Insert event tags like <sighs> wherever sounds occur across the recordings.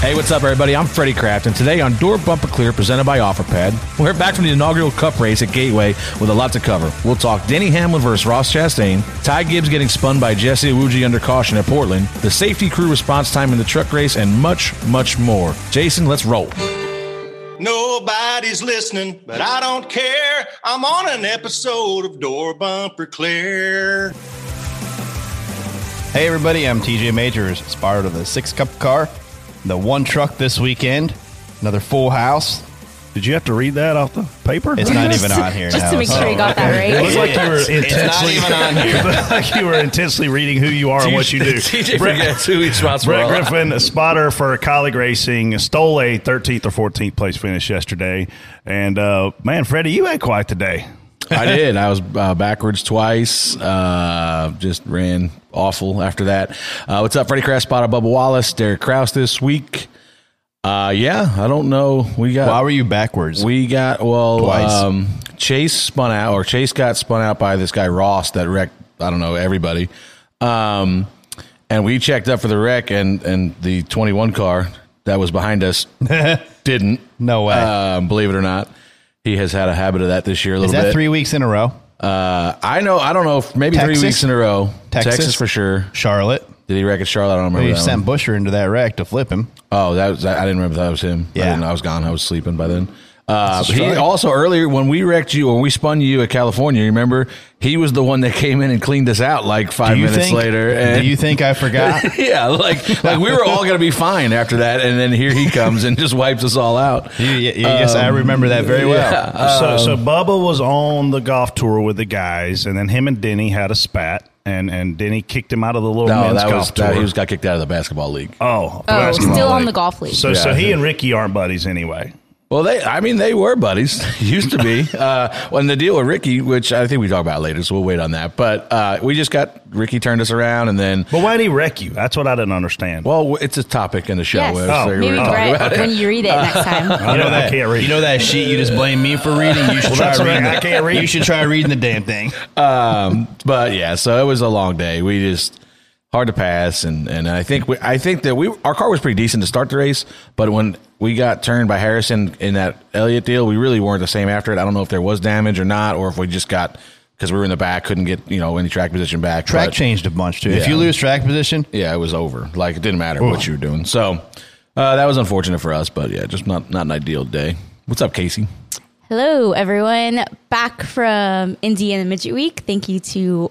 Hey, what's up, everybody? I'm Freddie Kraft, and today on Door Bumper Clear, presented by OfferPad, we're back from the inaugural Cup race at Gateway with a lot to cover. We'll talk Denny Hamlin versus Ross Chastain, Ty Gibbs getting spun by Jesse Iwuji under caution at Portland, the safety crew response time in the truck race, and much, much more. Jason, let's roll. Nobody's listening, but I don't care. I'm on an episode of Door Bumper Clear. Hey everybody, I'm TJ Majors, inspired of the six cup car, the one truck this weekend, another full house. Did you have to read that off the paper? It's not even on here. <laughs> Just now, to make sure you got that It right. looks like you were It's- it's not even on <laughs> here. like you were intensely reading who you are and what you do. <laughs> TJ forgets who he's responsible Brett. Griffin, a spotter for Kaulig racing, stole a 13th or 14th place finish yesterday. And uh, man, Freddie, you had quite the day. I did. I was uh, backwards twice. Uh, just ran awful after that. Uh, what's up, Freddie Kraft, Spot Bubba Wallace, Derek Kraus this week. Uh, yeah, I don't know. We got. Why were you backwards? We got well. Twice. Um, Chase spun out, or Chase got spun out by this guy Ross that wrecked. I don't know everybody. Um, and we checked up for the wreck, and and the twenty one car that was behind us <laughs> didn't. No way. Um, believe it or not, he has had a habit of that this year. A Is little that bit. three weeks in a row? Uh, I know. I don't know. If maybe Texas? three weeks in a row. Texas? for sure. Charlotte. Did he wreck at Charlotte? I don't remember. That sent one. Busher into that wreck to flip him. Oh, that was. I didn't remember that was him. I, Yeah. didn't- I was gone. I was sleeping by then. Uh, That's a but he strike. also earlier when we wrecked you when we spun you at California, remember he was the one that came in and cleaned us out like five minutes think, later. And do you think I forgot? <laughs> yeah, like like we were all gonna be fine after that, and then here he comes and just wipes us all out. You- y- yes, I remember that very well. Yeah. so, so Um, Bubba was on the golf tour with the guys, and then him and Denny had a spat, and, and Denny kicked him out of the little no, men's that golf was tour. that, he was got kicked out of the basketball league. oh, Oh, basketball still on the golf league. So, so he and Ricky aren't buddies anyway. Well, they, I mean, they were buddies. <laughs> Used to be. <laughs> Uh, when the deal with Ricky, which I think we talk about later, so we'll wait on that. But uh, we just got Ricky turned us around, and then But why did he wreck you? That's what I didn't understand. well, it's a topic in the show. Yes. Oh, we Maybe were Brett, about it. when you read it next time. <laughs> I, You know I that can't read. You know that sheet you just blame me for reading. You should Well, try that's reading. right. I the- can't read. You should try reading the damn thing. Um, but yeah, so it was a long day. We just hard to pass, and and I think we, I think that we our car was pretty decent to start the race, but when we got turned by Harrison in that Elliott deal, we really weren't the same after it. I don't know if there was damage or not, or if we just got because we were in the back, couldn't get you know any track position back. Track but- changed a bunch too. If you lose track position, yeah, it was over. Like it didn't matter what you were doing. So uh, that was unfortunate for us, but yeah, just not not an ideal day. What's up, Casey? Hello, everyone. Back from Indiana Midget Week. Thank you to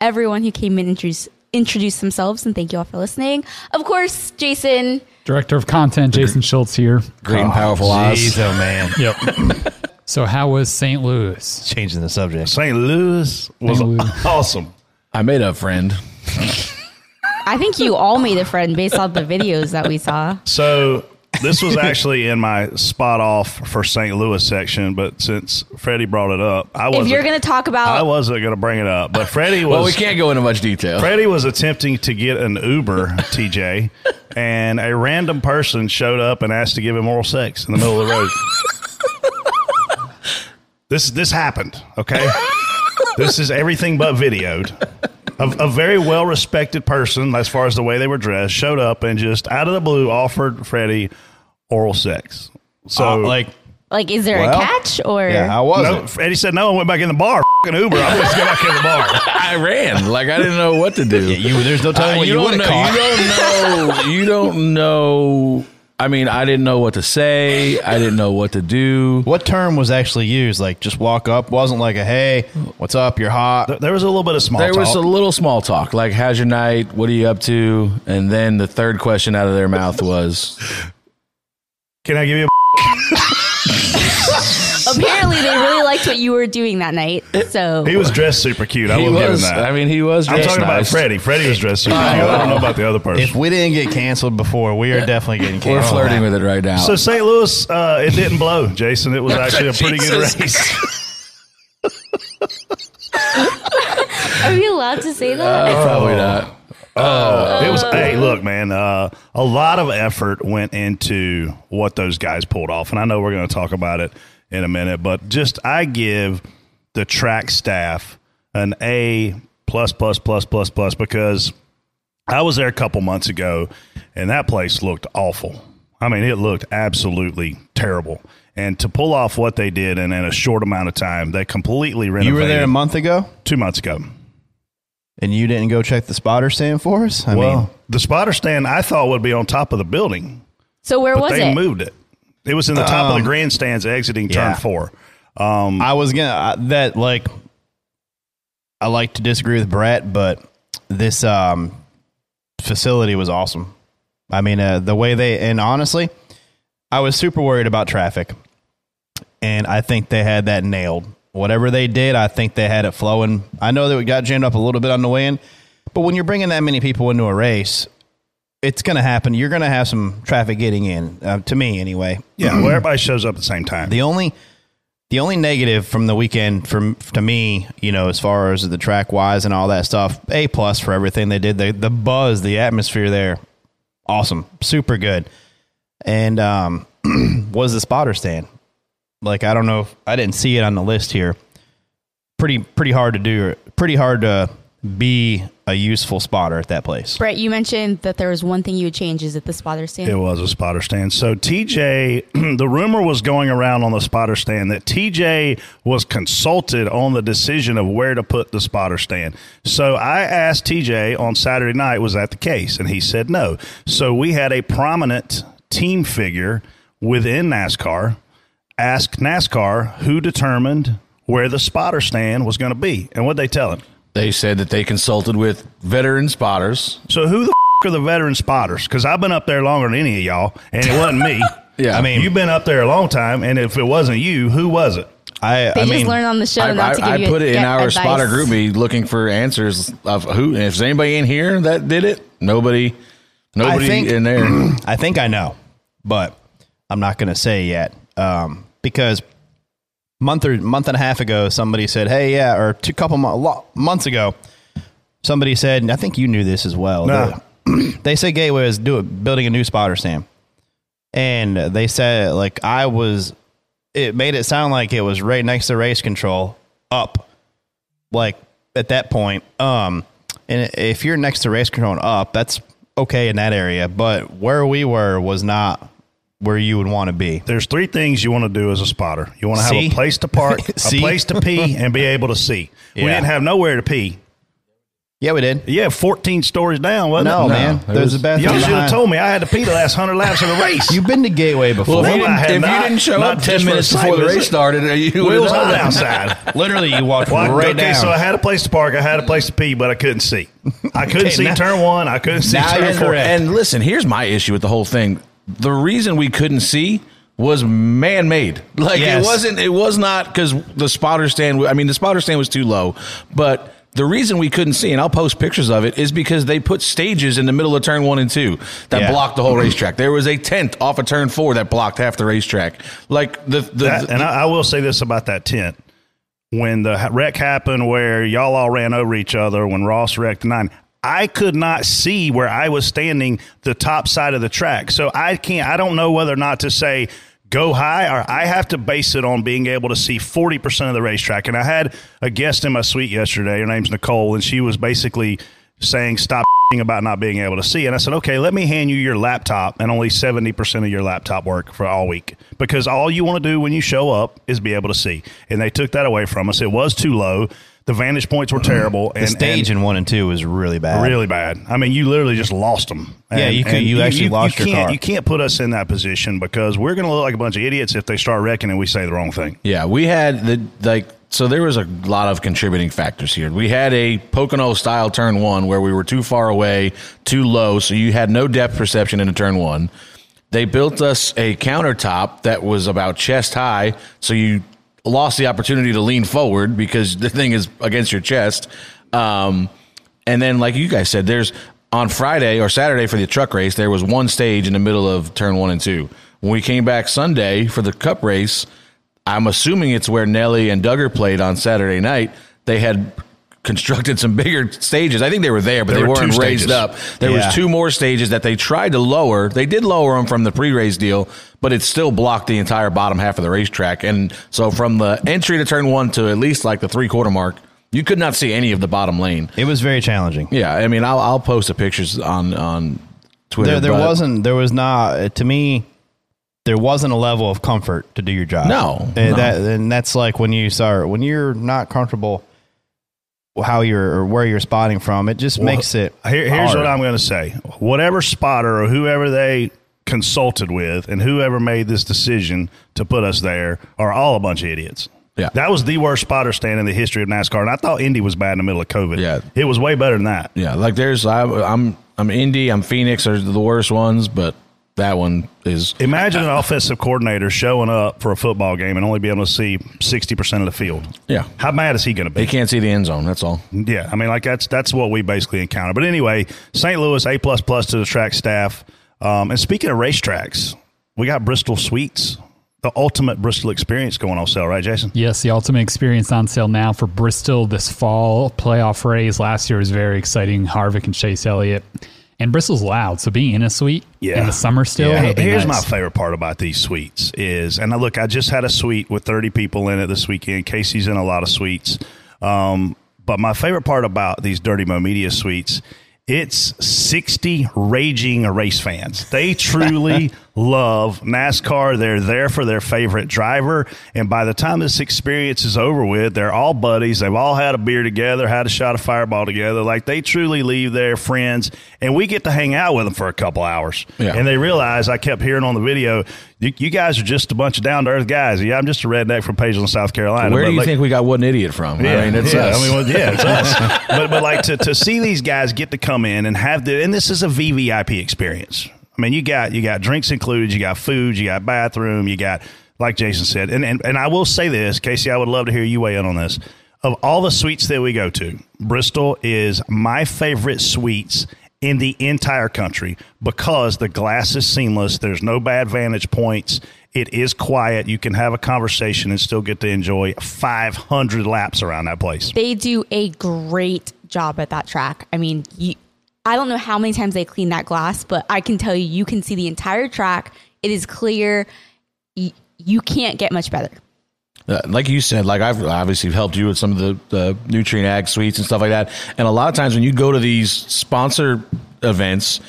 everyone who came in and introduced, introduced themselves, and thank you all for listening. Of course, Jason. Director of Content, Jason Schultz here. Great and oh, powerful Oz. Jeez, oh man, <laughs> Yep. so, how was St. Louis? changing the subject. St. Louis was St. Louis. awesome. I made a friend. I think you all made a friend based on the videos that we saw. So this was <laughs> actually in my spot off for St. Louis section, but since Freddie brought it up, I If wasn't. you're going to talk about, I wasn't going to bring it up, but Freddie was. Well, we can't go into much detail. Freddie was attempting to get an Uber, TJ, <laughs> and a random person showed up and asked to give him oral sex in the middle of the road. <laughs> this this happened, okay? this is everything but videoed. A, a very well respected person, as far as the way they were dressed, showed up and just out of the blue offered Freddie oral sex. So Uh, like, Like, is there Well, a catch or? yeah, I wasn't. Eddie said no. I went back in the bar. Fucking Uber. I was back in the bar. <laughs> I ran like I didn't know what to do. Yeah, you, there's no telling Uh, what you, don't would know. have caught. You don't know. You don't know. I mean, I didn't know what to say. I didn't know what to do. What term was actually used? Like, just walk up. Wasn't like a hey, what's up? You're hot. There was a little bit of small There talk. was a little small talk, like "How's your night? What are you up to?" And then the third question out of their mouth was, <laughs> Can I give you? A <laughs> <laughs> <laughs> Apparently, they really liked what you were doing that night. So he was dressed super cute. I "He will give him was." that. I mean, he was. I'm dressed talking about nice. Freddie. Freddie was dressed super cute. I don't know about the other person. If we didn't get canceled before, we are definitely getting canceled. We're canceled. flirting with it right now. so St. Louis, uh, it didn't blow, Jason. It was <laughs> actually a pretty good Jesus. race. <laughs> are we allowed to say that? Uh, probably not. Oh it was. Hey, look, man. Uh, a lot of effort went into what those guys pulled off, and I know we're going to talk about it in a minute. But just I give the track staff an A plus plus plus plus plus because I was there a couple months ago, and that place looked awful. I mean, it looked absolutely terrible. And to pull off what they did, and in a short amount of time, they completely renovated. You were there a month ago, two months ago. and you didn't go check the spotter stand for us. I well, mean, the spotter stand I thought would be on top of the building. So where but was they it? moved it. It was in the top of Um, the grandstands exiting turn yeah. four. I was gonna I, that like. I like to disagree with Brett, but this um, facility was awesome. I mean, uh, the way they and honestly, I was super worried about traffic, and I think they had that nailed. Whatever they did, I think they had it flowing. I know that we got jammed up a little bit on the way in, but when you're bringing that many people into a race, it's going to happen. You're going to have some traffic getting in. Uh, to me, anyway. Yeah, <clears throat> well, everybody shows up at the same time. The only the only negative from the weekend from to me, you know, as far as the track wise and all that stuff, A plus for everything they did. The the buzz, the atmosphere there, awesome, super good. And um <clears throat> was the spotter stand. Like I don't know if I didn't see it on the list here. Pretty pretty hard to do pretty hard to be a useful spotter at that place. Brett, you mentioned that there was one thing you would change. Is it the spotter stand? It was a spotter stand. So TJ, <clears throat> the rumor was going around on the spotter stand that TJ was consulted on the decision of where to put the spotter stand. So I asked TJ on Saturday night, was that the case? And he said no. So we had a prominent team figure within NASCAR ask NASCAR who determined where the spotter stand was going to be. And what they tell him? They said that they consulted with veteran spotters. So who the f- are the veteran spotters? Because I've been up there longer than any of y'all, and it wasn't me. <laughs> Yeah. I mean you've been up there a long time, and if it wasn't you, who was it? I They I just mean learned on the show I, not to give I, I you put it in our advice. spotter group me looking for answers of who. If there's anybody in here that did it, nobody, nobody think- in there. <clears throat> I think I know, but I'm not going to say yet um, because month or month and a half ago, somebody said, "Hey, yeah," or two couple mo- lo- months ago, somebody said, and I think you knew this as well. No. They, <clears throat> they said Gateway is do building a new spotter stand, and they said like I was. It made it sound like it was right next to race control, up, like at that point. Um, and if you're next to race control and up, that's okay in that area. But where we were was not where you would want to be. There's three things you want to do as a spotter. You want to have See? a place to park, <laughs> a place to pee, and be able to see. We didn't have nowhere to pee. Yeah, we did. Yeah, 14 stories down, wasn't No, it? No, man. There's was- a bathroom. Y'all should have told me I had to pee the last 100 laps of the race. You've been to Gateway before. Well, if, you Well, I didn't, if not- you didn't show up ten minutes site before the race started, uh, you would Wheels have on known. outside. <laughs> Literally, you walked Well, right okay, down. so I had a place to park. I had a place to pee, but I couldn't see. I <laughs> couldn't Okay, see now- turn one. I couldn't see now turn four. correct. And listen, here's my issue with the whole thing. The reason we couldn't see was man-made. Like Yes. it wasn't. It was not because the spotter stand. I mean, the spotter stand was too low. But the reason we couldn't see, and I'll post pictures of it, is because they put stages in the middle of turn one and two that Yeah. blocked the whole racetrack. There was a tent off of turn four that blocked half the racetrack. Like the the. That- and I, I will say this about that tent. When the wreck happened where y'all all ran over each other, when Ross wrecked nine, I could not see where I was standing the top side of the track. So I can't, I don't know whether or not to say go high or I have to base it on being able to see 40% of the racetrack. And I had a guest in my suite yesterday. Her name's Nicole, and she was basically saying, stop about not being able to see. And I said, okay, let me hand you your laptop and only 70% of your laptop work for all week because all you want to do when you show up is be able to see. And they took that away from us. It was too low. The vantage points were terrible. The stage in one and two was really bad. Really bad. I mean, you literally just lost them. Yeah, you could- you actually lost your can't, car. You can't put us in that position because we're going to look like a bunch of idiots if they start wrecking and we say the wrong thing. Yeah, we had the like so there was a lot of contributing factors here. We had a Pocono style turn one where we were too far away, too low, so you had no depth perception in a turn one. They built us a countertop that was about chest high, so you lost the opportunity to lean forward because the thing is against your chest. Um, and then, like you guys said, there's on Friday or Saturday for the truck race, there was one stage in the middle of turn one and two. When we came back Sunday for the cup race, I'm assuming it's where Nelly and Duggar played on Saturday night. They had constructed some bigger stages. I think they were there, but There they were weren't raised stages. up. There Yeah. was two more stages that they tried to lower. They did lower them from the pre-race deal, but it still blocked the entire bottom half of the racetrack. And so from the entry to turn one to at least like the three quarter mark, you could not see any of the bottom lane. It was very challenging. Yeah, I mean, I'll I'll post the pictures on on Twitter. There, there wasn't. There was not. Uh, to me, there wasn't a level of comfort to do your job. No, uh, and no. that and that's like when you start when you're not comfortable how you're or where you're spotting from. It just makes it. Here, here's hard. what I'm going to say. Whatever spotter or whoever they consulted with and whoever made this decision to put us there are all a bunch of idiots. Yeah. That was the worst spotter stand in the history of NASCAR. And I thought Indy was bad in the middle of COVID. Yeah. It was way better than that. Yeah, like there's I, I'm I'm Indy, I'm Phoenix are the worst ones, but that one is Imagine an offensive coordinator showing up for a football game and only be able to see 60% of the field. Yeah. How mad is he going to be? He can't see the end zone. That's all. Yeah, I mean, like that's that's what we basically encounter. But anyway, St. Louis A plus plus to the track staff. Um, and speaking of racetracks, we got Bristol Suites, the ultimate Bristol experience going on sale, right, Jason? Yes, the ultimate experience on sale now for Bristol this fall. Playoff race last year was very exciting. Harvick and Chase Elliott. And Bristol's loud, so being in a suite yeah. in the summer still. Yeah. Here's nice. my favorite part about these suites is, and I look, I just had a suite with 30 people in it this weekend. Casey's in a lot of suites. Um, but my favorite part about these Dirty Mo Media suites, it's 60 raging race fans. They <laughs> truly love NASCAR. They're there for their favorite driver. And by the time this experience is over with, they're all buddies. They've all had a beer together, had a shot of fireball together. Like they truly leave their friends. And we get to hang out with them for a couple hours. Yeah. And they realize I kept hearing on the video, you, you guys are just a bunch of down to earth guys. Yeah, I'm just a redneck from Pageland, South Carolina. Where do you like- think we got one idiot from? yeah, I mean, it's yeah, us. I mean, well, yeah, it's us. <laughs> but but like to, to see these guys get to come in and have the and this is a VVIP experience. I mean, you got you got drinks included, you got food, you got bathroom, you got like Jason said, and and, and I will say this, Casey, I would love to hear you weigh in on this. Of all the suites that we go to, Bristol is my favorite suites in the entire country because the glass is seamless. There's no bad vantage points. It is quiet. You can have a conversation and still get to enjoy 500 laps around that place. They do a great job at that track. I mean, you, I don't know how many times they clean that glass, but I can tell you, you can see the entire track. It is clear. You, you can't get much better. Uh, like you said, like I've obviously helped you with some of the, the Nutrien Ag suites and stuff like that. And a lot of times when you go to these sponsor events,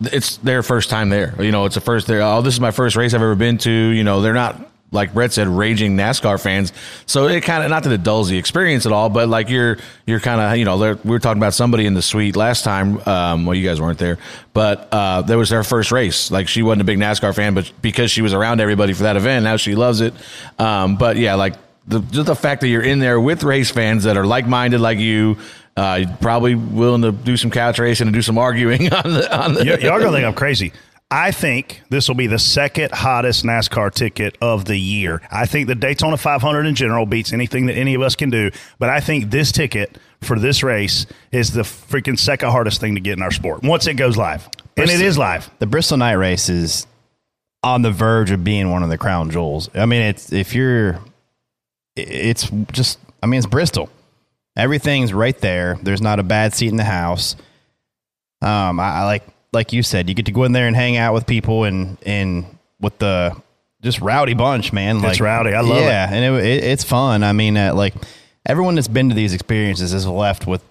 it's their first time there. You know, it's the first there. Oh, this is my first race I've ever been to. You know, they're not like Brett said, raging NASCAR fans. So it kind of not that it dulls the experience at all, but like you're you're kind of you know we were talking about somebody in the suite last time. Um, well, you guys weren't there, but uh, that was their first race. Like she wasn't a big NASCAR fan, but because she was around everybody for that event, now she loves it. Um, but yeah, like the just the fact that you're in there with race fans that are like minded like you. Uh, probably willing to do some couch racing and do some arguing <laughs> on the on the. Y- y'all gonna think I'm crazy. I think this will be the second hottest NASCAR ticket of the year. I think the Daytona 500 in general beats anything that any of us can do, but I think this ticket for this race is the freaking second hardest thing to get in our sport once it goes live, and it is live. The Bristol Night Race is on the verge of being one of the crown jewels. I mean, it's if you're, it's just. I mean, it's Bristol. Everything's right there. There's not a bad seat in the house. Um, I, I like like you said, you get to go in there and hang out with people and and with the just rowdy bunch, man. It's Like rowdy. I love it. yeah, and it, it, it's fun. I mean, uh, like everyone that's been to these experiences is left with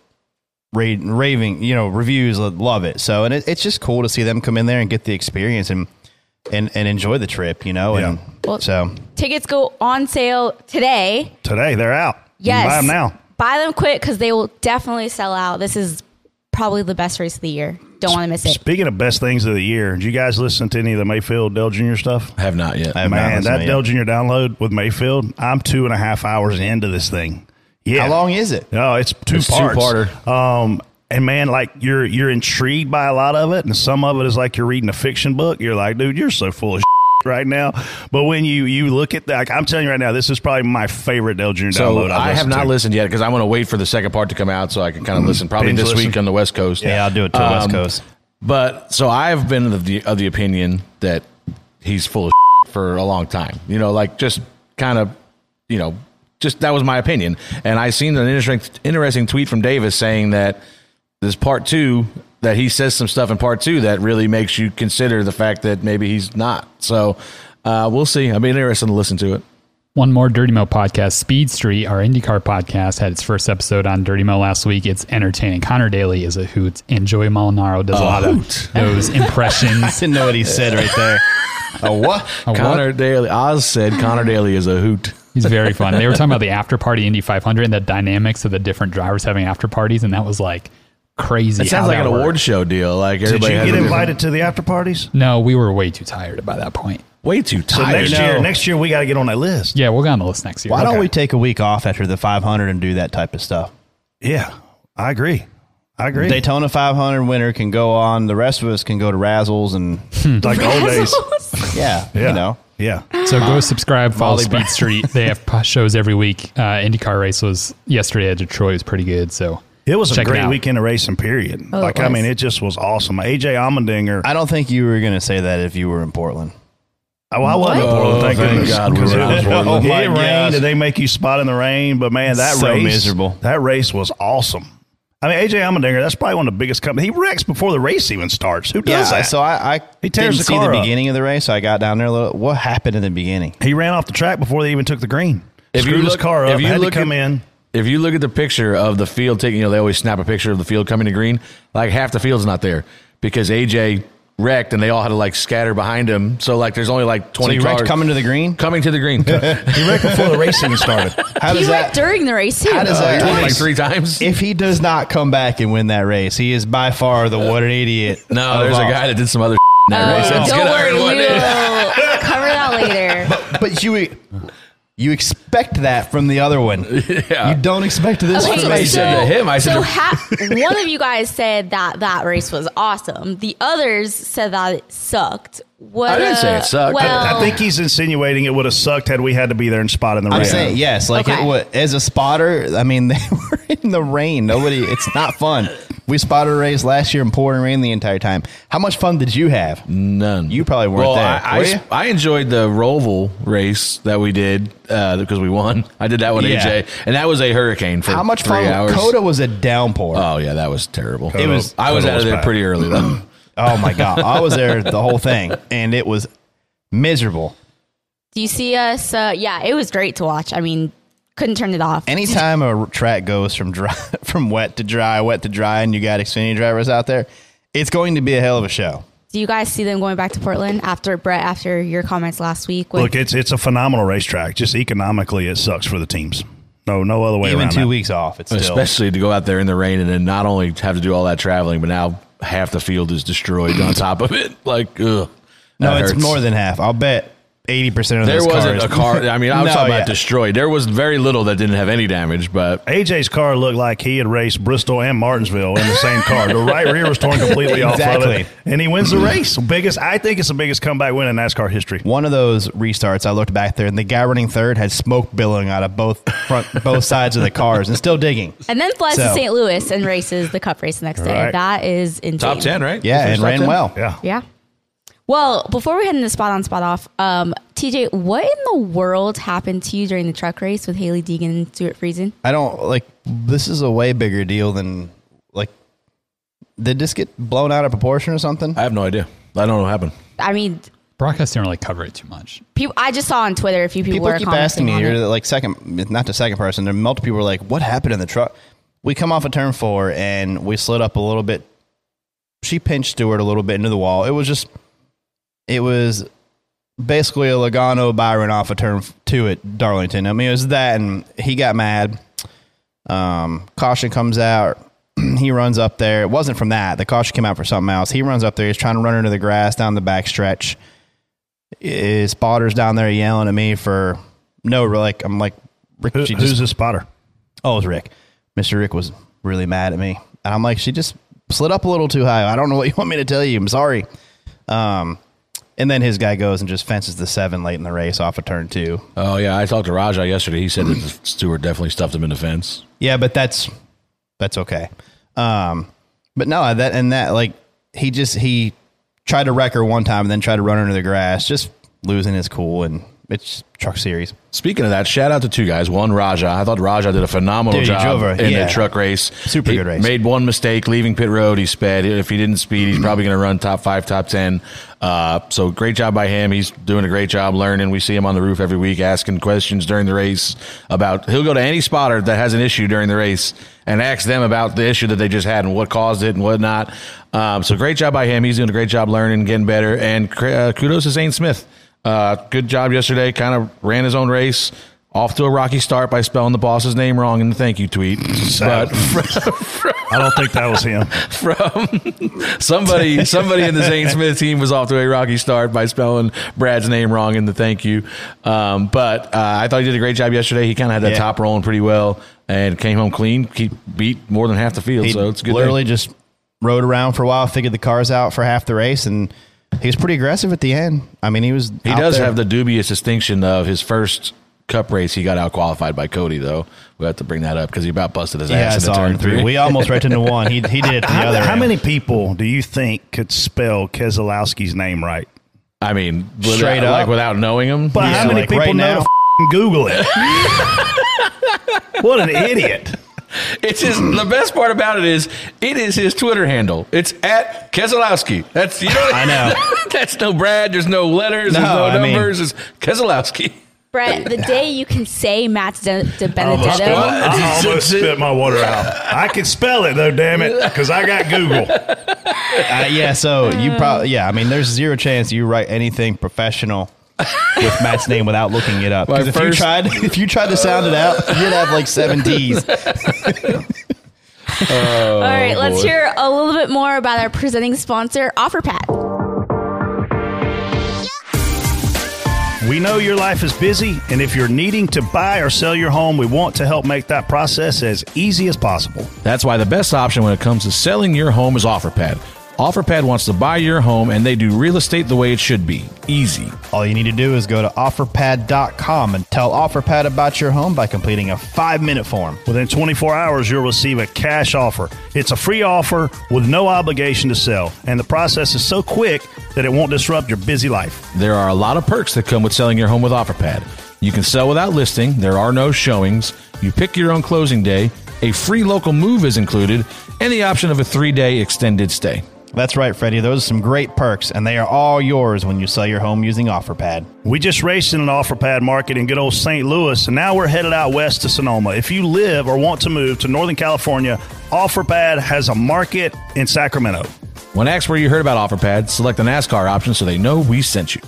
ra- raving, you know, reviews love it. So, and it, it's just cool to see them come in there and get the experience and and and enjoy the trip, you know. And Well- so, Tickets go on sale today. Today they're out. You can Yes. buy them now. Buy them quick because they will definitely sell out. This is probably the best race of the year. Don't want to miss it. Speaking of best things of the year, did you guys listen to any of the Mayfield Dale Jr. stuff? I have not yet. I have not Man, listened that to Dale. Jr. download with Mayfield, I'm two and a half hours into this thing. Yeah. How long is it? No, it's two It's parts. two-parter. Um, and man, like you're you're intrigued by a lot of it, and some of it is like you're reading a fiction book. You're like, dude, you're so full of <laughs> right now. But when you you look at that, like, I'm telling you right now, this is probably my favorite Dale Jr. So download. I've I have not to. listened yet because I want to wait for the second part to come out so I can kind of listen. Probably Binge this listen. week on the West Coast. Yeah, I'll do it to the West Um, Coast. But so I've been of the of the opinion that he's full of <laughs> for a long time. You know, like just kind of, you know, just that was my opinion. And I seen an interesting interesting tweet from Davis saying that this part two that he says some stuff in part two that really makes you consider the fact that maybe he's not. So uh, we'll see. I'll be interested to listen to it. One more Dirty Mo podcast, Speed Street, our IndyCar podcast, had its first episode on Dirty Mo last week. It's entertaining. Conor Daly is a hoot, and Joey Molinaro does a lot hoot. of <laughs> those impressions. <laughs> I Didn't know what he said right there. A what? <laughs> A what? Conor Daly. Oz said Conor Daly is a hoot. He's very fun. They were talking about the after party Indy 500 and the dynamics of the different drivers having after parties, and that was like crazy. It sounds like that an award show deal. Like Did you get invited to the after parties? No, we were way too tired by that point. Way too So tired. next No. year, next year we got to get on that list. Yeah, we'll go on the list next year. Why don't we take a week off after the 500 and do that type of stuff? Yeah, I agree. I agree. Daytona 500 winner can go on. The rest of us can go to Razzles and like the old days. yeah, <laughs> Yeah, you know. Yeah. So go subscribe, follow Molly Speed Brown. Street. They have po- <laughs> shows every week. Uh, IndyCar race was yesterday at Detroit. It was pretty good. So It was a check it great weekend of racing. Period. Oh, like I mean, it just was awesome. AJ Allmendinger. I don't think you were going to say that if you were in Portland. Oh, I wasn't in oh, Portland. Thank Oh, thank goodness. God Because <laughs> oh, it, out in it Oh, my rained gosh. and they make you spot in the rain. But man, that So race miserable. That race was awesome. I mean, AJ Allmendinger. That's probably one of the biggest companies. He wrecks before the race even starts. Who does Yeah, that? so I, I He tears didn't the see car the up. beginning of the race. So I got down there a little. What happened in the beginning? he ran off the track before they even took the green. If you Screwed his look- car if up. you had to come at- in. If you look at the picture of the field taking, you know, they always snap a picture of the field coming to green. Like half the field's not there because AJ wrecked and they all had to like scatter behind him. So like there's only like So 20 you wrecked cars coming to the green. coming to the green. <laughs> He wrecked before the racing started. How He does went that? during the race. How does Oh, that? he won, like Twice. three times. If he does not come back and win that race, he is by far the what an idiot. <laughs> no, of there's a guy that did some other <laughs> in that Oh, race. That's don't gonna worry, hurt we'll cover that later. But you you expect that from the other one. <laughs> Yeah. You don't expect this Okay, from I me. said to him, I said so ha- <laughs> one of you guys said that that race was awesome. The others said that it sucked. What, I didn't say it sucked. I- Well, I think he's insinuating it would have sucked had we had to be there and spot in the I'm rain. saying yes, like Okay. it was, as a spotter. I mean, <laughs> they were in the rain. Nobody. It's not fun. We spotted a race last year in pouring rain the entire time. How much fun did you have? None. You probably weren't well, there. I, were I. I enjoyed the Roval race that we did uh, because we won. I did that with Yeah. AJ, and that was a hurricane for How much three fun? hours. COTA was a downpour. Oh yeah, that was terrible. It was- I was COTA out was of there bad. pretty early though. <clears throat> Oh my god, I was there the whole thing, and it was miserable. do you see us? Uh, yeah, it was great to watch. I mean, couldn't turn it off. Anytime a track goes from dry, <laughs> from wet to dry, wet to dry, and you got Xfinity drivers out there, it's going to be a hell of a show. Do you guys see them going back to Portland after Brett? After your comments last week, with, Look, it's it's a phenomenal racetrack. Just economically, it sucks for the teams. No, no other way Even around two that. weeks off, it's still Especially to go out there in the rain and then not only have to do all that traveling, but now half the field is destroyed on top of it. Like, ugh. no, it's hurts. more than half. I'll bet eighty percent of those cars. There those wasn't cars. a car. I mean, I was <laughs> No, talking yeah. about destroyed. There was very little that didn't have any damage, but AJ's car looked like he had raced Bristol and Martinsville in the same car. The right rear was torn completely off of it, and he wins the race. Biggest, I think it's the biggest comeback win in NASCAR history. One of those restarts, I looked back there, and the guy running third had smoke billowing out of both front, both sides of the cars, and still digging. and then flies to St. Louis and races the Cup race the next day. Right. That is insane. top ten, right? Yeah, and ran 10? well. Yeah, Yeah. Well, before we head into spot on, spot off, um, TJ, what in the world happened to you during the truck race with Hailie Deegan and Stewart Friesen? I don't like. This is a way bigger deal than like. Did this get blown out of proportion or something? I have no idea. I don't know what happened. I mean, Broadcast didn't really cover it too much. people. I just saw on Twitter a few people, People were keep asking me. on You're it. like second, not the second person. There multiple people were like, "What happened in the truck?" we come off of turn four and we slid up a little bit. She pinched Stewart a little bit into the wall. It was just, it was basically a Logano Byron off of turn two at Darlington. I mean, it was that, and he got mad. Um, caution comes out. <clears throat> he runs up there. It wasn't from that. The caution came out for something else. He runs up there. He's trying to run into the grass down the back stretch. His spotter's down there yelling at me for no, like I'm like, Rick, Who, she who's the spotter? Oh, it was Rick. Mr. Rick was really mad at me. And I'm like, she just slid up a little too high. I don't know what you want me to tell you. I'm sorry. Um, and then his guy goes and just fences the seven late in the race off of turn two. Oh yeah, I talked to Rajah yesterday. He said that <clears throat> Stewart definitely stuffed him in the fence. Yeah, but that's that's okay. Um, but no, that and that like he just he tried to wreck her one time and then tried to run her into the grass, just losing his cool and it's truck series. Speaking of that, shout out to two guys. One, Rajah. I thought Rajah did a phenomenal Dude, job in yeah. the truck race. Super He good race. Made one mistake leaving pit road. He sped. If he didn't speed, he's probably going to run top five, top ten. Uh, so great job by him. He's doing a great job learning. We see him on the roof every week asking questions during the race about. He'll go to any spotter that has an issue during the race and ask them about the issue that they just had and what caused it and whatnot. Um, so great job by him. He's doing a great job learning, getting better. And uh, kudos to Zane Smith. Uh, good job yesterday. Kind of ran his own race. Off to a rocky start by spelling the boss's name wrong in the thank you tweet. But <laughs> I don't think that was him. <laughs> from somebody, <laughs> somebody in the Zane Smith team was off to a rocky start by spelling Brad's name wrong in the thank you. Um, but uh, I thought he did a great job yesterday. He kind of had that Yeah. top rolling pretty well and came home clean. He beat more than half the field, He so it's a good. literally day. just rode around for a while, figured the cars out for half the race, and he was pretty aggressive at the end. I mean, he was. He out does there. have the dubious distinction of his first cup race. He got out qualified by Cody, though. We have to bring that up because he about busted his Yeah, ass in saw turn three. three. We almost right into one. He he did it to the How, other. how end. many people do you think could spell Keselowski's name right? I mean, without- Straight up. like without knowing him. But Yeah, how many like people right know now. to f***ing Google it? <laughs> what an idiot! It's his. The best part about it is it is his Twitter handle. It's at Keselowski. That's you know. <laughs> I know. <laughs> that's no Brad. There's no letters. there's No, no I mean- numbers. it's Keselowski. Brett, the day you can say Matt De, De Almost, Benedetto, I <laughs> almost spit my water out. I can spell it though, damn it, because I got Google. Uh, yeah, so you probably yeah. I mean, there's zero chance you write anything professional with Matt's name without looking it up. Because if you tried, if you tried to sound it out, you'd have like seven <laughs> D's. All right, let's hear a little bit more about our presenting sponsor, OfferPad. We know your life is busy, and if you're needing to buy or sell your home, we want to help make that process as easy as possible. That's why the best option when it comes to selling your home is OfferPad. OfferPad wants to buy your home, and they do real estate the way it should be easy. All you need to do is go to offerpad.com and tell OfferPad about your home by completing a five minute form. Within 24 hours, you'll receive a cash offer. It's a free offer with no obligation to sell, and the process is so quick that it won't disrupt your busy life. There are a lot of perks that come with selling your home with OfferPad. You can sell without listing, there are no showings, you pick your own closing day, a free local move is included, and the option of a three day extended stay. That's right, Freddie. Those are some great perks, and they are all yours when you sell your home using OfferPad. We just raced in an OfferPad market in good old St. Louis, and now we're headed out west to Sonoma. If you live or want to move to Northern California, OfferPad has a market in Sacramento. When asked where you heard about OfferPad, select the NASCAR option so they know we sent you.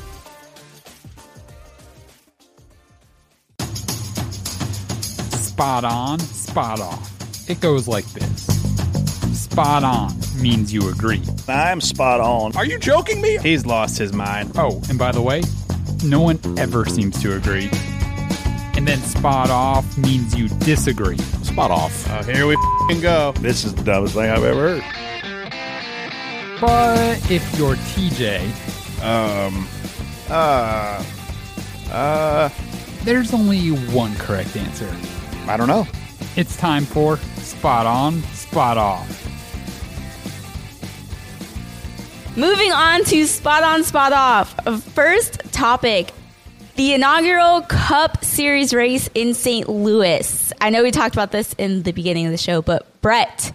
Spot on, spot off. It goes like this. Spot on means you agree. I'm spot on. Are you joking me? He's lost his mind. Oh, and by the way, no one ever seems to agree. And then spot off means you disagree. Spot off. Oh, here we f***ing go. This is the dumbest thing I've ever heard. But if you're TJ, Um, uh, uh, there's only one correct answer. I don't know. It's time for spot on, spot off. Moving on to spot on, spot off. First topic the inaugural Cup Series race in St. Louis. I know we talked about this in the beginning of the show, but Brett,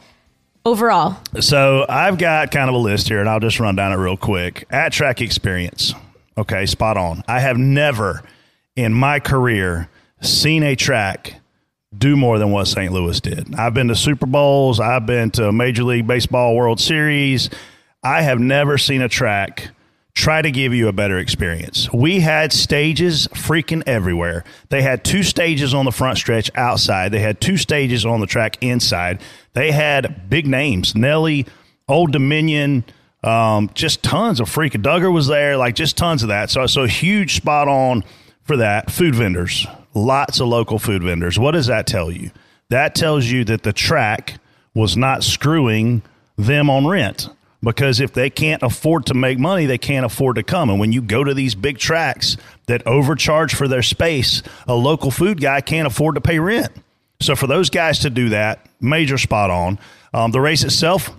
overall, So I've got kind of a list here, and I'll just run down it real quick. At track experience. Okay, spot on. I have never in my career seen a track do more than what St. Louis did. I've been to Super Bowls, I've been to Major League Baseball World Series. I have never seen a track try to give you a better experience. We had stages freaking everywhere. They had two stages on the front stretch outside, they had two stages on the track inside. They had big names Nelly, Old Dominion. Um, just tons of freaking Duggar was there, like just tons of that. So, so huge spot on for that. Food vendors, lots of local food vendors. What does that tell you? That tells you that the track was not screwing them on rent because if they can't afford to make money, they can't afford to come. And when you go to these big tracks that overcharge for their space, a local food guy can't afford to pay rent. So for those guys to do that, major spot on. Um, the race itself,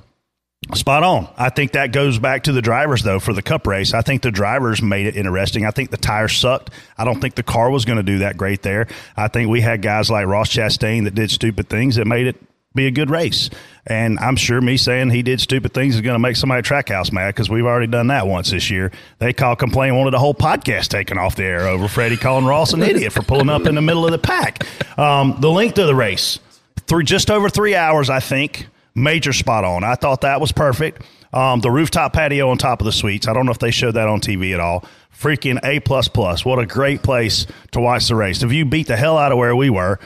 Spot on. I think that goes back to the drivers, though, for the cup race. I think the drivers made it interesting. I think the tires sucked. I don't think the car was going to do that great there. I think we had guys like Ross Chastain that did stupid things that made it be a good race. And I'm sure me saying he did stupid things is going to make somebody at Trackhouse mad because we've already done that once this year. They called complaint, wanted a whole podcast taken off the air over Freddie calling Ross an idiot for pulling up in the middle of the pack. Um, the length of the race, three, just over three hours, I think major spot on. I thought that was perfect. Um, the rooftop patio on top of the suites. I don't know if they showed that on TV at all. Freaking A plus plus. What a great place to watch the race. If you beat the hell out of where we were,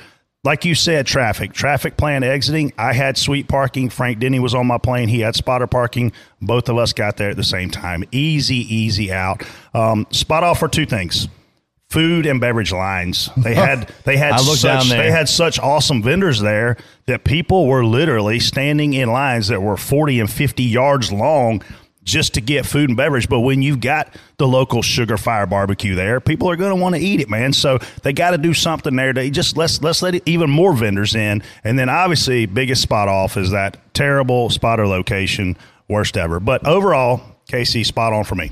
like you said, traffic. Traffic plan exiting. I had suite parking. Frank Denny was on my plane. He had spotter parking. Both of us got there at the same time. Easy, easy out. Um, spot off for two things food and beverage lines. They <laughs> had they had such, they had such awesome vendors there that people were literally standing in lines that were 40 and 50 yards long just to get food and beverage. But when you've got the local Sugarfire barbecue there, people are going to want to eat it, man. So they got to do something there to just let's let's let even more vendors in. And then obviously biggest spot off is that terrible spotter location, worst ever. But overall, Casey spot on for me.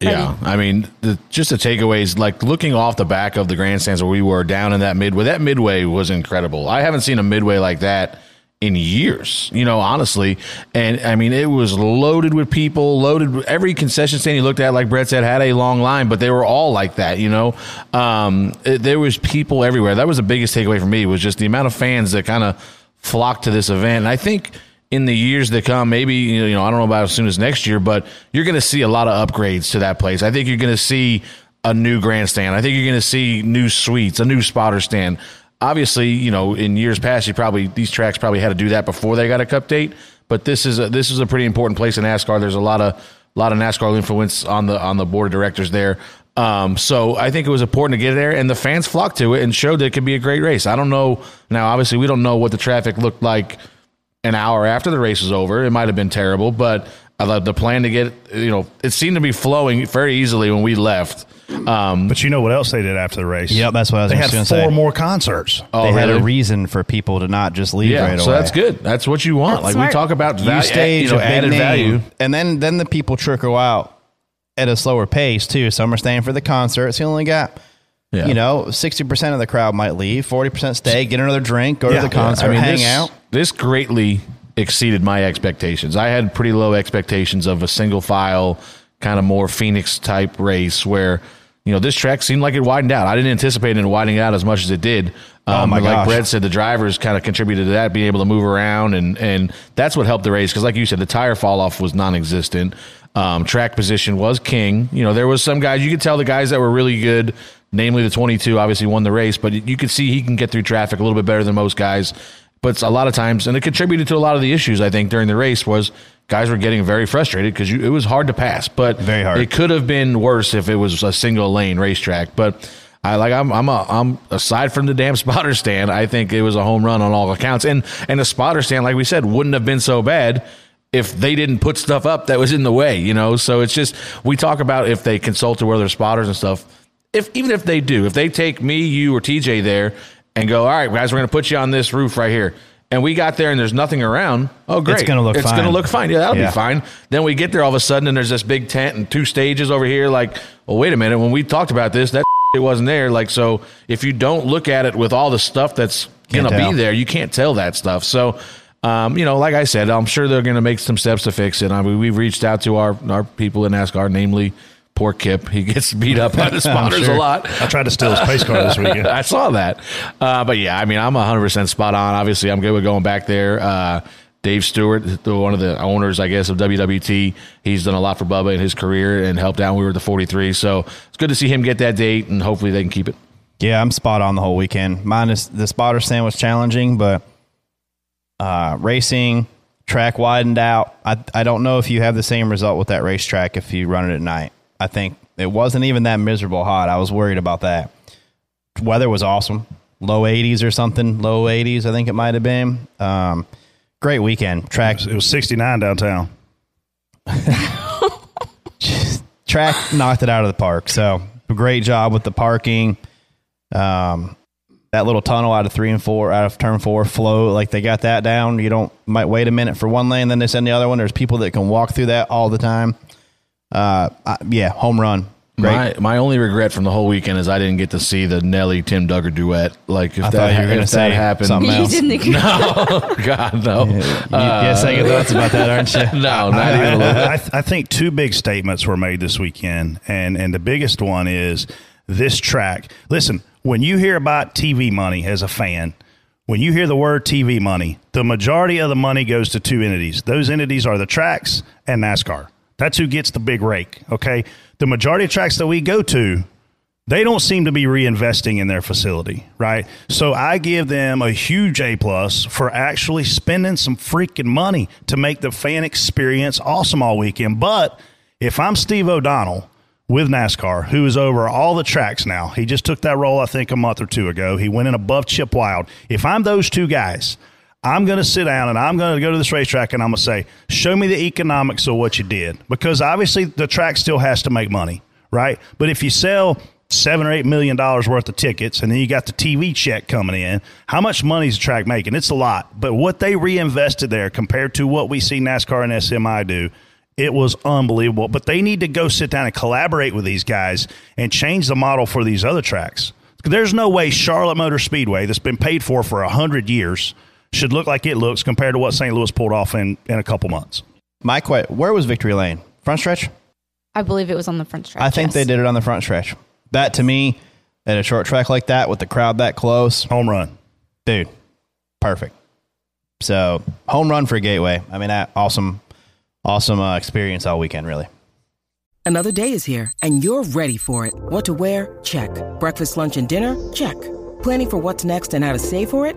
Yeah, I mean, the, just the takeaways, like looking off the back of the grandstands where we were down in that midway. That midway was incredible. I haven't seen a midway like that in years, you know, honestly. And I mean, it was loaded with people, loaded. With, every concession stand you looked at, like Brett said, had a long line, but they were all like that, you know. Um, it, there was people everywhere. That was the biggest takeaway for me was just the amount of fans that kind of flocked to this event. And I think in the years to come, maybe you know, I don't know about as soon as next year, but you're going to see a lot of upgrades to that place. I think you're going to see a new grandstand. I think you're going to see new suites, a new spotter stand. Obviously, you know, in years past, you probably these tracks probably had to do that before they got a cup date. But this is a, this is a pretty important place in NASCAR. There's a lot of a lot of NASCAR influence on the on the board of directors there. Um, so I think it was important to get there, and the fans flocked to it and showed that it could be a great race. I don't know now. Obviously, we don't know what the traffic looked like an hour after the race was over. It might have been terrible, but I love the plan to get, you know, it seemed to be flowing very easily when we left. Um, But you know what else they did after the race? Yep, that's what I was They just had gonna four say. more concerts. oh, they had a reason for people to not just leave yeah, right so away. that's good. That's what you want. That's like smart. we talk about You value, stage you know, added name, value. and then then the people trickle out at a slower pace too. Some are staying for the concerts. You only got. Yeah. You know, sixty percent of the crowd might leave. Forty percent stay, get another drink, go Yeah. to the concert, I mean, hang this, out. This greatly exceeded my expectations. I had pretty low expectations of a single file, kind of more Phoenix type race where, you know, this track seemed like it widened out. I didn't anticipate it widening out as much as it did. Um, Oh, my like gosh. Brett said, the drivers kind of contributed to that, being able to move around, and and that's what helped the race. Because, like you said, the tire fall off was non-existent. Um, track position was king. You know, there was some guys you could tell the guys that were really good, namely the 22, obviously won the race, but you could see he can get through traffic a little bit better than most guys. But a lot of times, and it contributed to a lot of the issues I think during the race was guys were getting very frustrated because it was hard to pass. But Very hard. It could have been worse if it was a single lane racetrack. But I like I'm I'm a, I'm aside from the damn <laughs> spotter stand, I think it was a home run on all accounts. And and the spotter stand, like we said, wouldn't have been so bad if they didn't put stuff up that was in the way, you know. So it's just we talk about if they consulted with other spotters and stuff. If even if they do, if they take me, you, or TJ there and go, all right, guys, we're going to put you on this roof right here. And we got there and there's nothing around. Oh, great. It's gonna look fine. It's fine. going to look fine. Yeah, that'll Yeah. be fine. Then we get there all of a sudden and there's this big tent and two stages over here. Like, well, wait a minute. When we talked about this, that <laughs> it wasn't there. Like, so if you don't look at it with all the stuff that's going Can't to tell. be there, you can't tell that stuff. So, um, you know, like I said, I'm sure they're going to make some steps to fix it. I mean, we've reached out to our, our people in NASCAR, namely Poor Kip. He gets beat up by the <laughs> spotters sure. a lot. I tried to steal his pace car this weekend. <laughs> I saw that. Uh, but yeah, I mean, I'm 100% spot on. Obviously, I'm good with going back there. Uh, Dave Steward, the, one of the owners, I guess, of WWT, he's done a lot for Bubba in his career and helped out when we were the 43. So it's good to see him get that date, and hopefully they can keep it. Yeah, I'm spot on the whole weekend. Minus the spotter stand was challenging, but uh, racing track widened out. I I don't know if you have the same result with that racetrack if you run it at night. I think it wasn't even that miserable hot. I was worried about that. Weather was awesome, low 80s or something, low 80s. I think it might have been. Um, great weekend. Track It was 69 downtown. <laughs> track knocked it out of the park. So great job with the parking. Um, that little tunnel out of three and four, out of turn four, flow like they got that down. You don't might wait a minute for one lane, then they send the other one. There's people that can walk through that all the time. Uh, I, yeah, home run. Great. My my only regret from the whole weekend is I didn't get to see the Nelly Tim Dugger duet. Like if I that you were gonna if say that happened, something You didn't <laughs> no, God no, You, yeah, second thoughts about that, aren't you? <laughs> no, not even a little. I, I, I think two big statements were made this weekend, and and the biggest one is this track. Listen, when you hear about TV money as a fan, when you hear the word TV money, the majority of the money goes to two entities. Those entities are the tracks and NASCAR. That's who gets the big rake. Okay, the majority of tracks that we go to, they don't seem to be reinvesting in their facility, right? So I give them a huge A plus for actually spending some freaking money to make the fan experience awesome all weekend. But if I'm Steve O'Donnell with NASCAR, who is over all the tracks now, he just took that role, I think, a month or two ago. He went in above Chip Wile. If I'm those two guys, I'm going to sit down and I'm going to go to this racetrack and I'm going to say, show me the economics of what you did. Because obviously the track still has to make money, right? But if you sell seven or eight million dollars worth of tickets and then you got the TV check coming in, how much money is the track making? It's a lot. But what they reinvested there compared to what we see NASCAR and SMI do, it was unbelievable. But they need to go sit down and collaborate with these guys and change the model for these other tracks. There's no way Charlotte Motor Speedway, that's been paid for for 100 years, should look like it looks compared to what St. Louis pulled off in, in a couple months. My que- where was Victory Lane? Front stretch? I believe it was on the front stretch. I think yes. they did it on the front stretch. That to me, at a short track like that with the crowd that close, Home run. dude, perfect. So home run for Gateway. I mean, that awesome, awesome uh, experience all weekend. Really. Another day is here, and you're ready for it. What to wear? Check. Breakfast, lunch, and dinner? Check. Planning for what's next and how to save for it?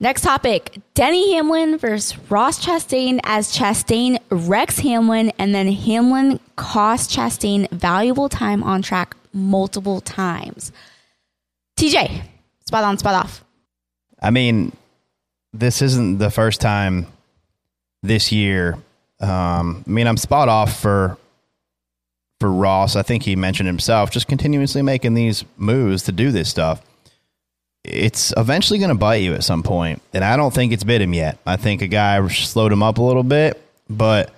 Next topic Denny Hamlin versus Ross Chastain as Chastain wrecks Hamlin and then Hamlin costs Chastain valuable time on track multiple times. TJ, spot on, spot off. I mean, this isn't the first time this year. Um, I mean, I'm spot off for for Ross. I think he mentioned himself, just continuously making these moves to do this stuff. It's eventually going to bite you at some point, and I don't think it's bit him yet. I think a guy slowed him up a little bit, but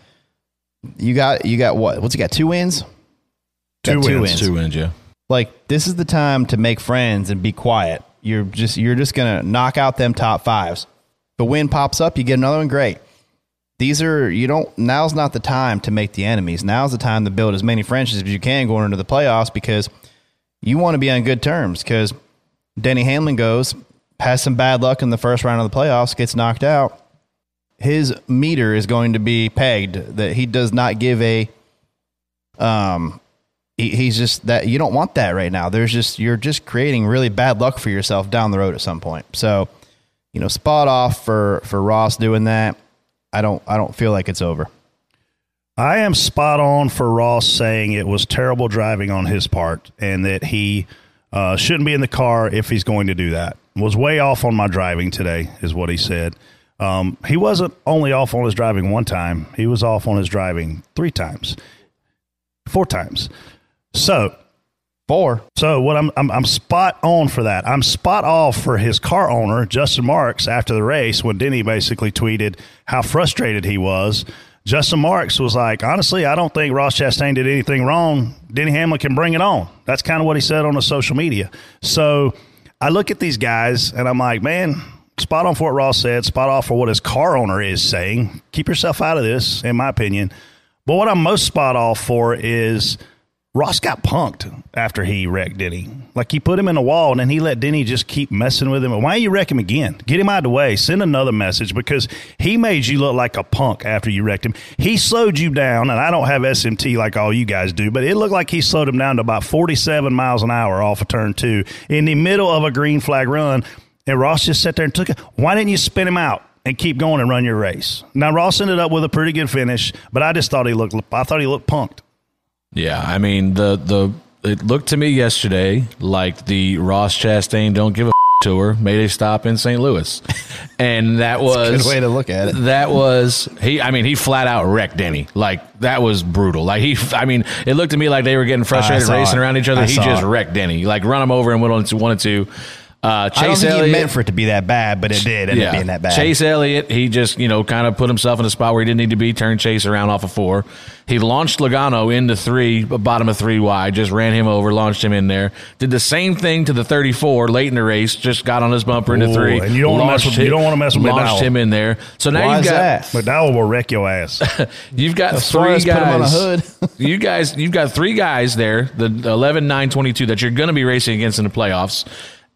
you got you got what? What's he got? Two wins. Two Got wins. Two wins, yeah. like this is the time to make friends and be quiet. You're just you're just gonna knock out them top fives. The a win pops up, you get another one. Great. These are you don't. Now's not the time to make the enemies. Now's the time to build as many friendships as you can going into the playoffs because you want to be on good terms. Because Denny Hamlin goes has some bad luck in the first round of the playoffs, gets knocked out. His meter is going to be pegged that he does not give a um he, he's just that you don't want that right now. There's just you're just creating really bad luck for yourself down the road at some point. So, you know, spot off for for Ross doing that. I don't I don't feel like it's over. I am spot on for Ross saying it was terrible driving on his part and that he uh, shouldn't be in the car if he's going to do that. Was way off on my driving today, is what he said. Um, he wasn't only off on his driving one time, he was off on his driving three times, four times. So Four. So what I'm, I'm I'm spot on for that. I'm spot off for his car owner, Justin Marks, after the race when Denny basically tweeted how frustrated he was. Justin Marks was like, honestly, I don't think Ross Chastain did anything wrong. Denny Hamlin can bring it on. That's kind of what he said on the social media. So I look at these guys and I'm like, man, spot on for what Ross said, spot off for what his car owner is saying. Keep yourself out of this, in my opinion. But what I'm most spot off for is Ross got punked after he wrecked Denny. Like he put him in a wall and then he let Denny just keep messing with him. Why you wreck him again? Get him out of the way. Send another message because he made you look like a punk after you wrecked him. He slowed you down, and I don't have SMT like all you guys do, but it looked like he slowed him down to about 47 miles an hour off of turn two in the middle of a green flag run. And Ross just sat there and took it. Why didn't you spin him out? and keep going and run your race. Now Ross ended up with a pretty good finish, but I just thought he looked I thought he looked punked. Yeah, I mean the the it looked to me yesterday like the Ross Chastain don't give a tour made a stop in St. Louis, <laughs> and that was a good way to look at it. That was he. I mean, he flat out wrecked Denny. Like that was brutal. Like he. I mean, it looked to me like they were getting frustrated racing it. around each other. I he just it. wrecked Denny. Like run him over and went on to one and two. Uh, I don't Chase think he meant for it to be that bad, but it did end up being that bad. Chase Elliott, he just, you know, kind of put himself in a spot where he didn't need to be, turned Chase around off of four. He launched Logano into three, bottom of three wide, just ran him over, launched him in there. Did the same thing to the 34 late in the race, just got on his bumper into Ooh, three. and you don't mess with- you don't wanna mess with Launched McDowell. him in there. So now Why you've got that? McDowell will wreck your ass. <laughs> You've got far three as put 'em on a guys. hood. <laughs> you guys, you've got three guys there, the 11, 9, 22 that you're going to be racing against in the playoffs.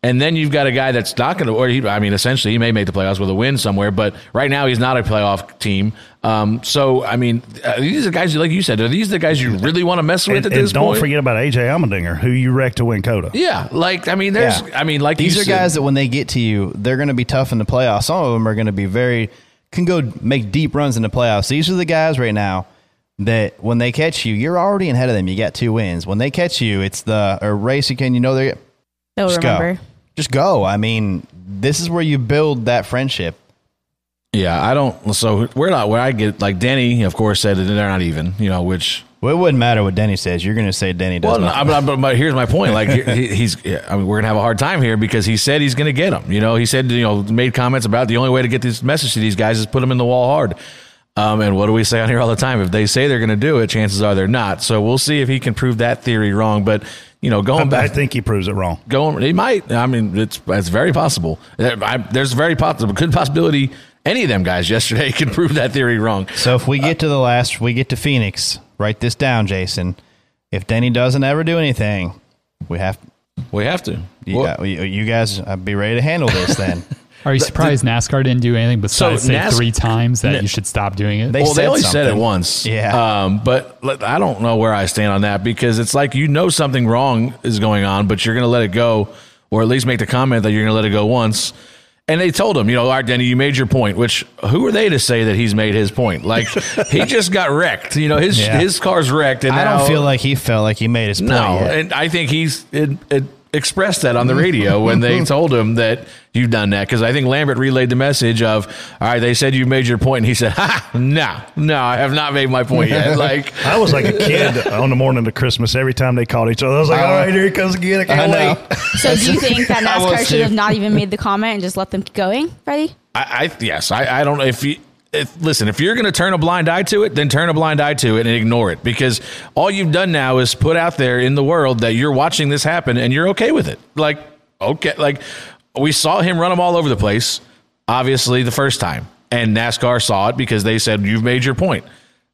And then you've got a guy that's not going to, or he, I mean, essentially, he may make the playoffs with a win somewhere, but right now he's not a playoff team. Um, so, I mean, uh, these are guys, like you said, are these the guys you really want to mess with and, at and this don't point? forget about AJ Allmendinger, who you wrecked to win COTA. yeah, like I mean, there's, Yeah. I mean, like These you are said- guys that when they get to you, they're going to be tough in the playoffs. Some of them are going to be very can go make deep runs in the playoffs. These are the guys right now that when they catch you, you're already ahead of them. You got two wins. When they catch you, it's the a race you can you know they They'll just remember. go, just go. I mean, this is where you build that friendship. Yeah, I don't. So we're not where I get like Denny, of course, said that they're not even. You know, which Well, it wouldn't matter what Denny says. You're going to say Denny does. Well, no, but, but, but here's my point. Like he, he's, I mean, we're gonna have a hard time here because he said he's gonna get them. You know, he said, you know, made comments about the only way to get this message to these guys is put them in the wall hard. Um, and what do we say on here all the time? If they say they're gonna do it, chances are they're not. So we'll see if he can prove that theory wrong. But you know, going I, back, I think he proves it wrong. going, he might. I mean, it's it's very possible. There- I, there's a very possible, good possibility. Any of them guys yesterday <laughs> can prove that theory wrong. So if we get to the last, we get to Phoenix. Write this down, Jason. If Denny doesn't ever do anything, we have We have to. you, Well- got- you, you guys uh, be ready to handle this. Then <laughs> Are you surprised NASCAR didn't do anything besides say NAS- three times that you should stop doing it? They well, they said only said it once. Yeah. Um, but I don't know where I stand on that because it's like you know something wrong is going on, but you're going to let it go, or at least make the comment that you're going to let it go once. And they told him, you know, all right, Denny, you made your point. Which who are they to say that he's made his point? Like <laughs> he just got wrecked. You know, his Yeah. his car's wrecked. And I now- don't feel like he felt like he made his point. no, yet. and I think he's it, it expressed that on the radio when they <laughs> told him that you've done that because I think Lambert relayed the message of, all right, they said you made your point, and he said, <laughs> ha, no, no, I have not made my point yet. <laughs> Like, I was like a kid on the morning of Christmas. Every time they called each other, I was like, "All right, here he comes again. I can't I know. wait." So do you think that NASCAR should have not even made the comment and just let them keep going, Freddie? I, I yes, I, I don't know if you. If, listen, if you're going to turn a blind eye to it, then turn a blind eye to it and ignore it because all you've done now is put out there in the world that you're watching this happen and you're okay with it. Like, okay, like we saw him run them all over the place, obviously, the first time. And NASCAR saw it because they said, You've made your point.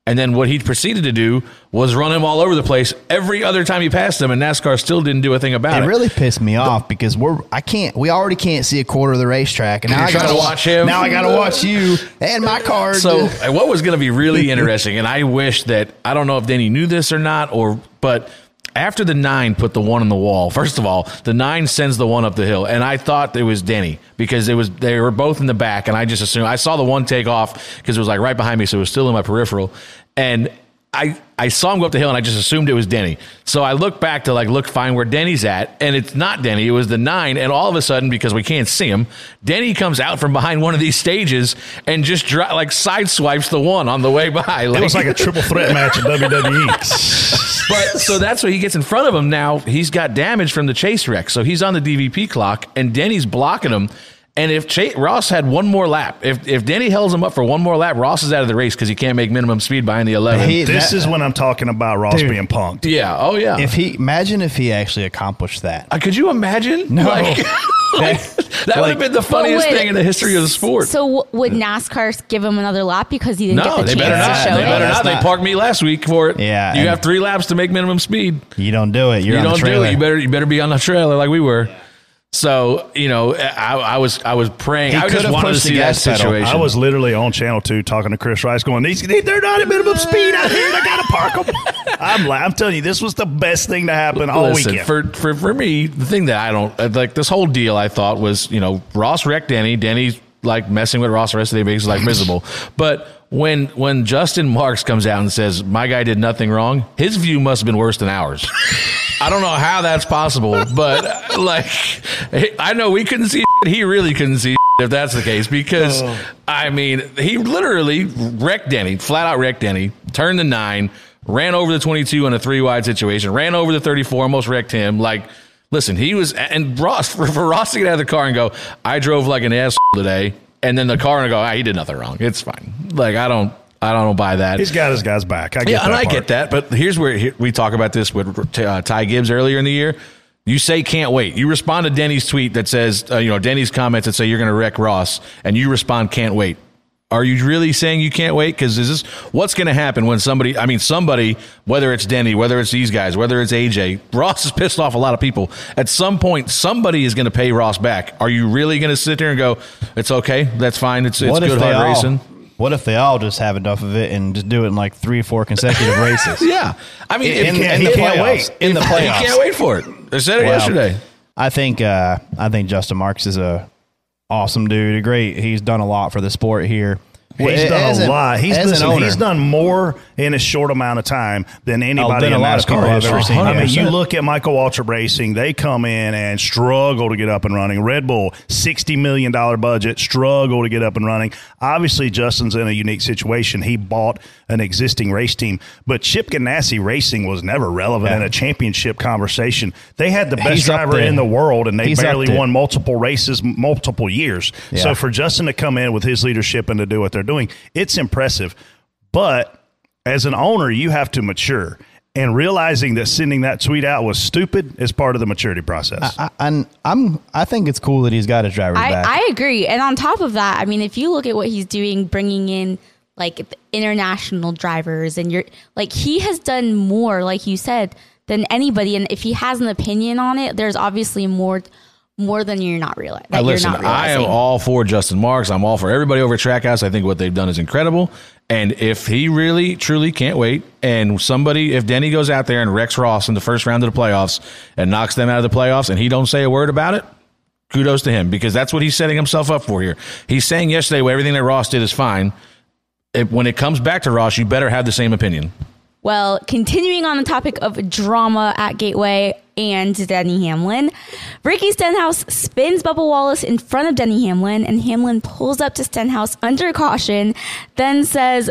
And then what he proceeded to do was run him all over the place every other time he passed him, and NASCAR still didn't do a thing about it it. really pissed me off because we're I can't we already can't see a quarter of the racetrack and now You're I gotta to watch him? Now I gotta watch you and my car. So what was going to be really interesting, and I wish that I don't know if Danny knew this or not, or but after the nine put the one on the wall. First of all, the nine sends the one up the hill, and I thought it was Denny because it was they were both in the back, and I just assumed I saw the one take off because it was like right behind me, so it was still in my peripheral, and I, I saw him go up the hill and I just assumed it was Denny. So I look back to like look find where Denny's at, and it's not Denny. It was the nine, and all of a sudden because we can't see him, Denny comes out from behind one of these stages and just dri- like sideswipes the one on the way by. <laughs> It was like a triple threat match in WWE. <laughs> but so that's what he gets in front of him now. He's got damage from the chase wreck, so he's on the DVP clock, and Denny's blocking him. And if Ch- Ross had one more lap, if if Denny holds him up for one more lap, Ross is out of the race because he can't make minimum speed behind the eleven. He- this that- is when I'm talking about Ross Dude. being punked. yeah, oh yeah. If he imagine if he actually accomplished that. Uh, could you imagine? No. Like, <laughs> like, that would have been the funniest would- thing in the history of the sport. So would NASCAR give him another lap because he didn't no, get the they chance better to not. show They it? better not. They parked me last week for it. Yeah, you have three laps to make minimum speed. You don't do it. You're you on don't the do it. You better you better be on the trailer like we were. So you know, I, I was I was praying. He I just have wanted to see that gas pedal. situation. I was literally on Channel Two talking to Chris Rice, going, "These they're not at minimum speed out here. They got to park them." <laughs> I'm like, I'm telling you, this was the best thing to happen all Listen, weekend. for, for for me, the thing that I don't uh, like this whole deal, I thought was you know Ross wrecked Denny. Denny's like messing with Ross the rest of the day makes like miserable. But when when Justin Marks comes out and says my guy did nothing wrong, his view must have been worse than ours. I don't know how that's possible, but <laughs> like I know we couldn't see. He really couldn't see if that's the case because oh. I mean he literally wrecked Denny, flat out wrecked Denny, turned the nine, ran over the twenty two in a three wide situation, ran over the thirty four, almost wrecked him. Like, listen, he was and Ross for, <laughs> for Ross to get out of the car and go, I drove like an ass today, and then the car and I go, ah, he did nothing wrong. It's fine. Like I don't. I don't buy that. He's got his guys back. I get Yeah, that and I part. get that. But here's where here, we talk about this with uh, Ty Gibbs earlier in the year. You say can't wait. You respond to Denny's tweet that says, uh, you know, Denny's comments that say you're going to wreck Ross, and you respond can't wait. Are you really saying you can't wait? Because is this what's going to happen when somebody? I mean, somebody, whether it's Denny, whether it's these guys, whether it's AJ, Ross has pissed off a lot of people. At some point, somebody is going to pay Ross back. Are you really going to sit there and go, "It's okay, that's fine, it's it's what good hard all, racing"? What if they all just have enough of it and just do it in like three or four consecutive <laughs> races? Yeah, I mean, In- if- in the if- playoffs. In the playoffs. You can't wait for it. They said it Well, yesterday. I think uh, I think Justin Marks is a awesome dude. Great. He's done a lot for the sport here. He's done a an- lot. He's listen, owner. he's done more in a short amount of time than oh, anybody in NASCAR I've ever seen. I mean, you look at Michael Waltrip Racing; they come in and struggle to get up and running. Red Bull, sixty million dollar budget, struggle to get up and running. Obviously, Justin's in a unique situation. He bought an existing race team, but Chip Ganassi Racing was never relevant Yeah. in a championship conversation. They had the best He's driver in the world, and they He's barely won multiple races, multiple years. Yeah. So for Justin to come in with his leadership and to do what they're doing, it's impressive. But as an owner, you have to mature. And realizing that sending that tweet out was stupid is part of the maturity process. I, and I'm. I think it's cool that he's got his drivers I, back. I agree. And on top of that, I mean, if you look at what he's doing, bringing in like the international drivers, and you're like, he has done more, like you said, than anybody. And if he has an opinion on it, there's obviously more, more than you're not realizing. Now, listen, I am all for Justin Marks. I'm all for everybody over at Trackhouse. I think what they've done is incredible. And if he really, truly can't wait, and somebody, if Denny goes out there and wrecks Ross in the first round of the playoffs and knocks them out of the playoffs, and he don't say a word about it, kudos to him because that's what he's setting himself up for here. He's saying yesterday, well, everything that Ross did is fine. If, when it comes back to Ross, you better have the same opinion. Well, continuing on the topic of drama at Gateway and Denny Hamlin, Ricky Stenhouse spins Bubba Wallace in front of Denny Hamlin, and Hamlin pulls up to Stenhouse under caution, then says,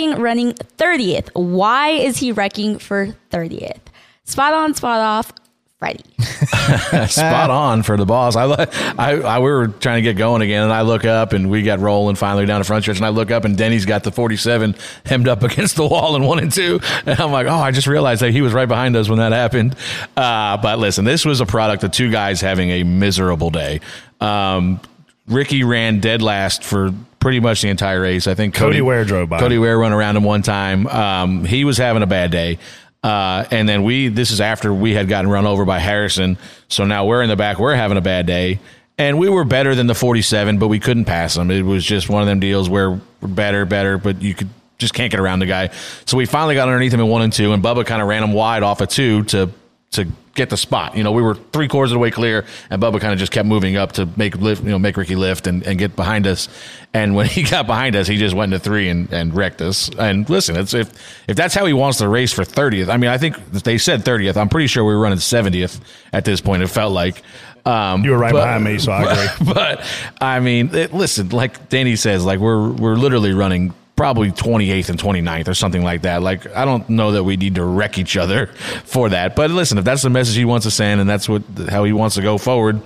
running 30th. Why is he wrecking for 30th? Spot on, spot off. Freddie. <laughs> Spot on for the boss. I, lo- I, I, we were trying to get going again, and I look up, and we got rolling finally down the front stretch, and I look up, and Denny's got the 47 hemmed up <laughs> against the wall in one and two, and I'm like, oh, I just realized that he was right behind us when that happened. Uh, but listen, this was a product of two guys having a miserable day. Um, Ricky ran dead last for pretty much the entire race. I think Cody Ware drove by. Cody Ware run around him one time. Um, he was having a bad day. Uh, and then we, this is after we had gotten run over by Harrison. So now we're in the back. We're having a bad day. And we were better than the 47, but we couldn't pass them. It was just one of them deals where we're better, better, but you could just can't get around the guy. So we finally got underneath him in one and two, and Bubba kind of ran him wide off of two to to get the spot. You know, we were three quarters of the way clear, and Bubba kind of just kept moving up to make lift, you know, make Ricky lift and, and get behind us. And when <laughs> he got behind us, he just went into three and, and wrecked us. And listen, it's if if that's how he wants to race for thirtieth, I mean, I think they said thirtieth. I'm pretty sure we were running seventieth at this point. It felt like. Um, You were right behind me, so I <laughs> agree. But I mean, it, listen, like Danny says, like we're we're literally running probably 28th and 29th or something like that. Like I don't know that we need to wreck each other for that. But listen, if that's the message he wants to send and that's what how he wants to go forward,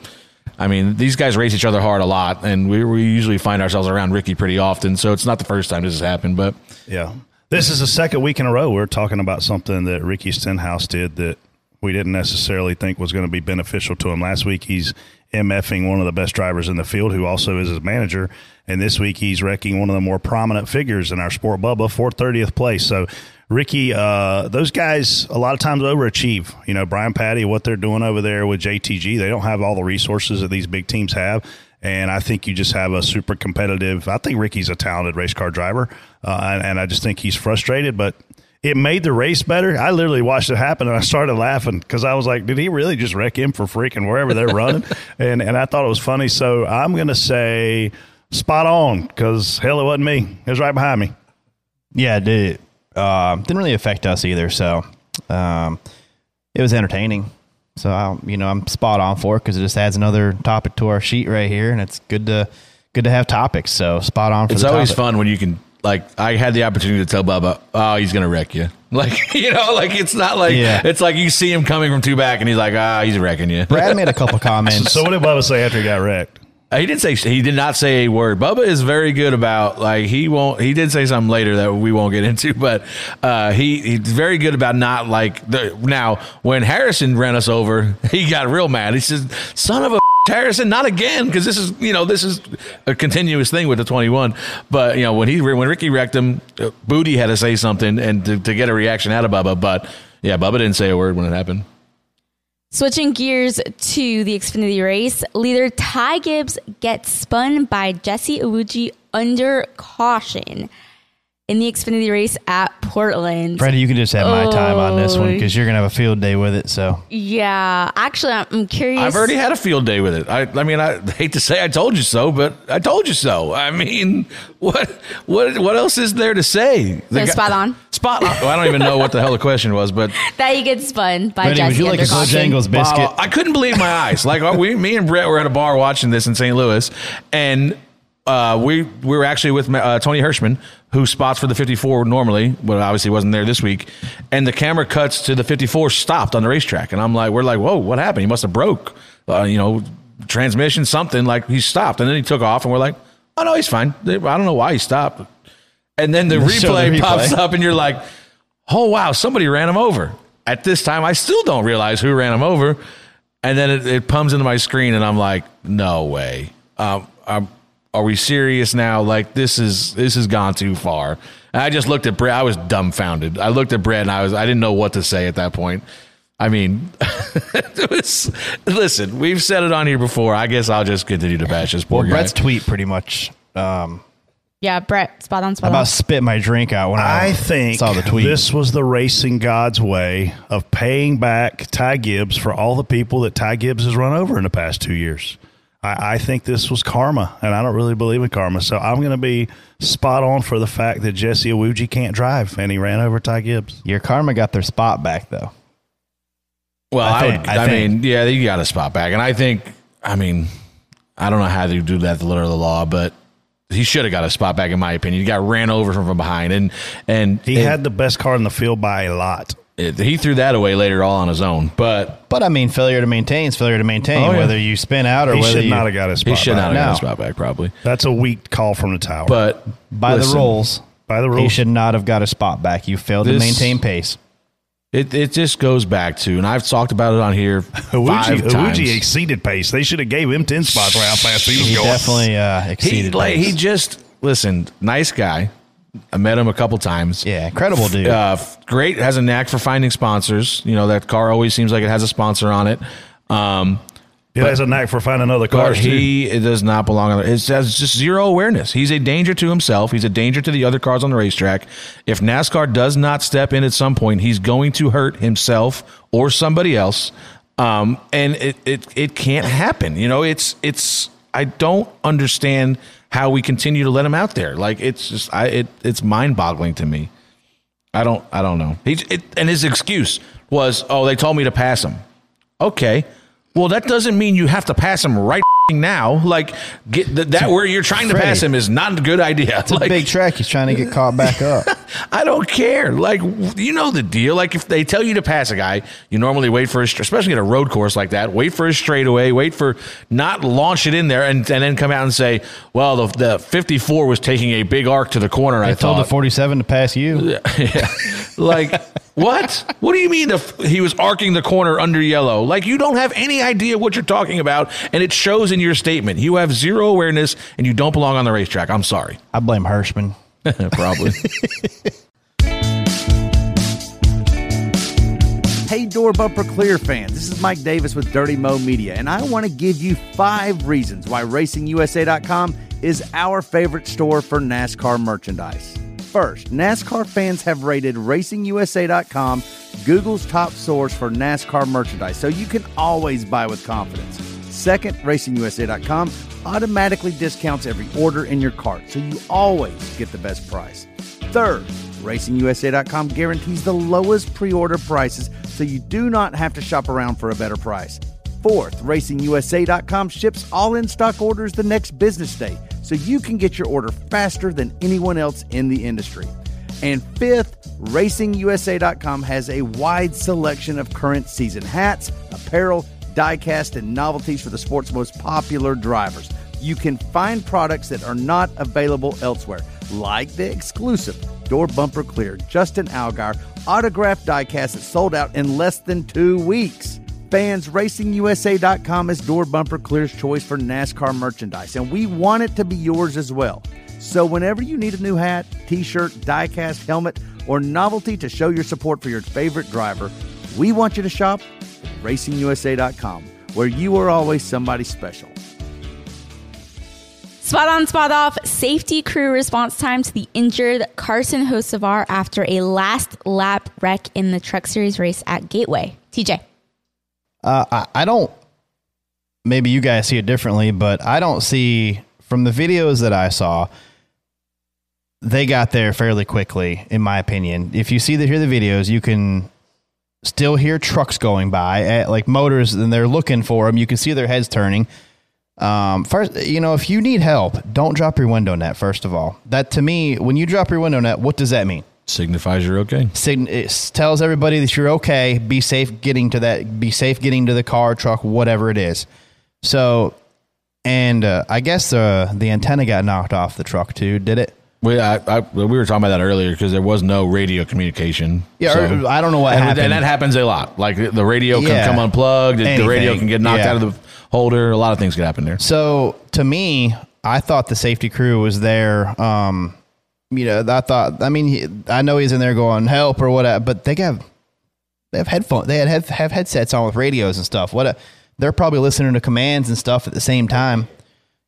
I mean, these guys race each other hard a lot, and we, we usually find ourselves around Ricky pretty often. So it's not the first time this has happened, but Yeah. This is the second week in a row we're talking about something that Ricky Stenhouse did that we didn't necessarily think was going to be beneficial to him. Last week he's MFing one of the best drivers in the field who also is his manager. And this week he's wrecking one of the more prominent figures in our sport, Bubba, for 30th place. So Ricky, uh, those guys a lot of times overachieve. You know, Brian Patty, what they're doing over there with JTG, they don't have all the resources that these big teams have. And I think you just have a super competitive. I think Ricky's a talented race car driver, uh, and, and I just think he's frustrated. But it made the race better. I literally watched it happen, and I started laughing because I was like, "Did he really just wreck him for freaking wherever they're running?" <laughs> and and I thought it was funny. So I'm gonna say spot on because hell, it wasn't me. It was right behind me. Yeah, it did. Uh, didn't really affect us either. So um, it was entertaining. So I, you know, I'm spot on for it because it just adds another topic to our sheet right here, and it's good to good to have topics. So spot on. For it's the always topic. fun when you can like I had the opportunity to tell Bubba, oh, he's gonna wreck you. <laughs> Like you know, like it's not like Yeah. it's like you see him coming from two back, and he's like, ah, he's wrecking you. Brad made a couple <laughs> comments. So what did Bubba say after he got wrecked? He didn't say he did not say a word. Bubba is very good about like he won't. He did say something later that we won't get into, but uh, he he's very good about not like the. Now when Harrison ran us over, <laughs> he got real mad. He says, "Son of a." Harrison, not again, because this is you know this is a continuous thing with the twenty one. But you know when he when Ricky wrecked him, uh, Bootie had to say something and to, to get a reaction out of Bubba. But yeah, Bubba didn't say a word when it happened. Switching gears to the Xfinity race, leader Ty Gibbs gets spun by Jesse Iwuji under caution in the Xfinity race at Portland. Freddie, you can just have my time on this one because you're gonna have a field day with it. So Yeah, actually, I'm- I'm curious. I've already had a field day with it. I, I mean, I hate to say I told you so, but I told you so. I mean, <laughs> what what what else is there to say? The So guy- spot on. Spot on. Well, I don't even know what the hell the question was, but <laughs> that he gets spun by Freddie, Jesse would you like under a caution. Bojangles biscuit? Wow, I couldn't believe my eyes. Like uh, we, me and Brett were at a bar watching this in St. Louis, and uh, we we were actually with uh, Tony Hirschman, who spots for the 54 normally, but obviously wasn't there this week. And the camera cuts to the 54 stopped on the racetrack, and I'm like, we're like, whoa, what happened? He must have broke, uh, you know, transmission, something. Like he stopped, and then he took off, and we're like, oh no, he's fine. I don't know why he stopped. And then the show the replay, replay. pops up, and you're like, oh wow, somebody ran him over. At this time, I still don't realize who ran him over, and then it, it comes into my screen, and I'm like, no way. Um, um, are we serious now? Like this is this has gone too far. And I just looked at Brett. I was dumbfounded. I looked at Brett, and I was I didn't know what to say at that point. I mean, <laughs> it was, listen, we've said it on here before. I guess I'll just continue to bash this poor well, guy. Brett's tweet pretty much um, Yeah, Brett, spot on, spot about on. spit my drink out when I, I think saw the tweet. this was the racing god's way of paying back Ty Gibbs for all the people that Ty Gibbs has run over in the past two years. I, I think this was karma, and I don't really believe in karma. So I'm going to be spot on for the fact that Jesse Iwuji can't drive, and he ran over Ty Gibbs. Your karma got their spot back though. Well, I I, think- would, I I, mean, yeah, you got a spot back, and I think, I mean, I don't know how to do that the letter of the law, but he should have got a spot back in my opinion. He got ran over from, from behind, and and He it- had the best car in the field by a lot. It- he threw that away later all on his own. But But I mean, failure to maintain is failure to maintain. Oh, yeah. Whether you spin out or He whether should you not have got his he spot should not back. have got a spot back probably. That's a weak call from the tower. But by listen, the rules. by the rules, He should not have got a spot back. You failed to maintain pace. it it just goes back to, and I've talked about it on here <laughs> five Iwuji, times. Iwuji exceeded pace. They should have gave him ten spots right how fast he was He going. definitely uh, he exceeded. like pace. he just listen, nice guy. I met him a couple times. yeah, incredible dude. Uh, great. Has a knack for finding sponsors. You know that car always seems like it has a sponsor on it. Um, He has a knack for finding other But cars too. he does not belong on. It has just zero awareness. He's a danger to himself. He's a danger to the other cars on the racetrack. If NASCAR does not step in at some point, he's going to hurt himself or somebody else. Um, and it, it it can't happen. You know, it's it's. I don't understand how we continue to let him out there. Like it's just I it it's mind boggling to me. I don't I don't know. He it, and his excuse was, "Oh, they told me to pass him." Okay. Well, that doesn't mean you have to pass him right now. Like get th- that where you're trying to pass him is not a good idea. It's a big track. He's trying to get caught back <laughs> up. I don't care. Like you know the deal. Like if they tell you to pass a guy, you normally wait for his, especially at a road course like that. Wait for his straightaway. Wait for not launch it in there and, and then come out and say, "Well, the, the 54 was taking a big arc to the corner." I I told thought. the 47 to pass you. <laughs> yeah. <laughs> Like what? What do you mean if he was arcing the corner under yellow? Like you don't have any idea what you're talking about, and it shows in your statement. You have zero awareness, and you don't belong on the racetrack. I'm sorry. I blame Hirschman. <laughs> Probably. <laughs> Hey, Door Bumper Clear fans, this is Mike Davis with Dirty Mo Media, and I want to give you five reasons why RacingUSA.com is our favorite store for NASCAR merchandise. First, NASCAR fans have rated RacingUSA.com Google's top source for NASCAR merchandise, so you can always buy with confidence. Second, RacingUSA.com automatically discounts every order in your cart, so you always get the best price. Third, RacingUSA.com guarantees the lowest pre order prices so you do not have to shop around for a better price. Fourth, RacingUSA.com ships all in stock orders the next business day so you can get your order faster than anyone else in the industry. And fifth, RacingUSA.com has a wide selection of current season hats, apparel, diecast, and novelties for the sport's most popular drivers. You can find products that are not available elsewhere, like the exclusive Door Bumper Clear Justin Allgaier autographed diecast that sold out in less than two weeks. Fans, RacingUSA.com is Door Bumper Clear's choice for NASCAR merchandise, and we want it to be yours as well. So, whenever you need a new hat, t shirt, diecast, helmet, or novelty to show your support for your favorite driver, we want you to shop RacingUSA.com, where you are always somebody special. Spot on, spot off. Safety crew response time to the injured Carson Hocevar after a last lap wreck in the Truck Series race at Gateway. TJ. Uh, I, I don't. Maybe you guys see it differently, but I don't see from the videos that I saw. They got there fairly quickly, in my opinion. If you see the hear the videos, you can still hear trucks going by, at, like motors, and they're looking for them. You can see their heads turning. Um, first, you know, if you need help, don't drop your window net. First of all, that to me, when you drop your window net, what does that mean? Signifies you're okay. Sign- it tells everybody that you're okay. Be safe getting to that. Be safe getting to the car, truck, whatever it is. So, and uh, I guess the the antenna got knocked off the truck too. Did it? We I, I, we were talking about that earlier because there was no radio communication. Yeah, or- I don't know what and, happened. and that happens a lot. Like the radio Yeah. can come unplugged, the- the radio can get knocked Yeah. out of the holder. A lot of things could happen there. So to me, I thought the safety crew was there. Um, you know, I thought. I mean, I know he's in there going help or whatever, but they got they have headphones. They have, have headsets on with radios and stuff. What a, they're probably listening to commands and stuff at the same time.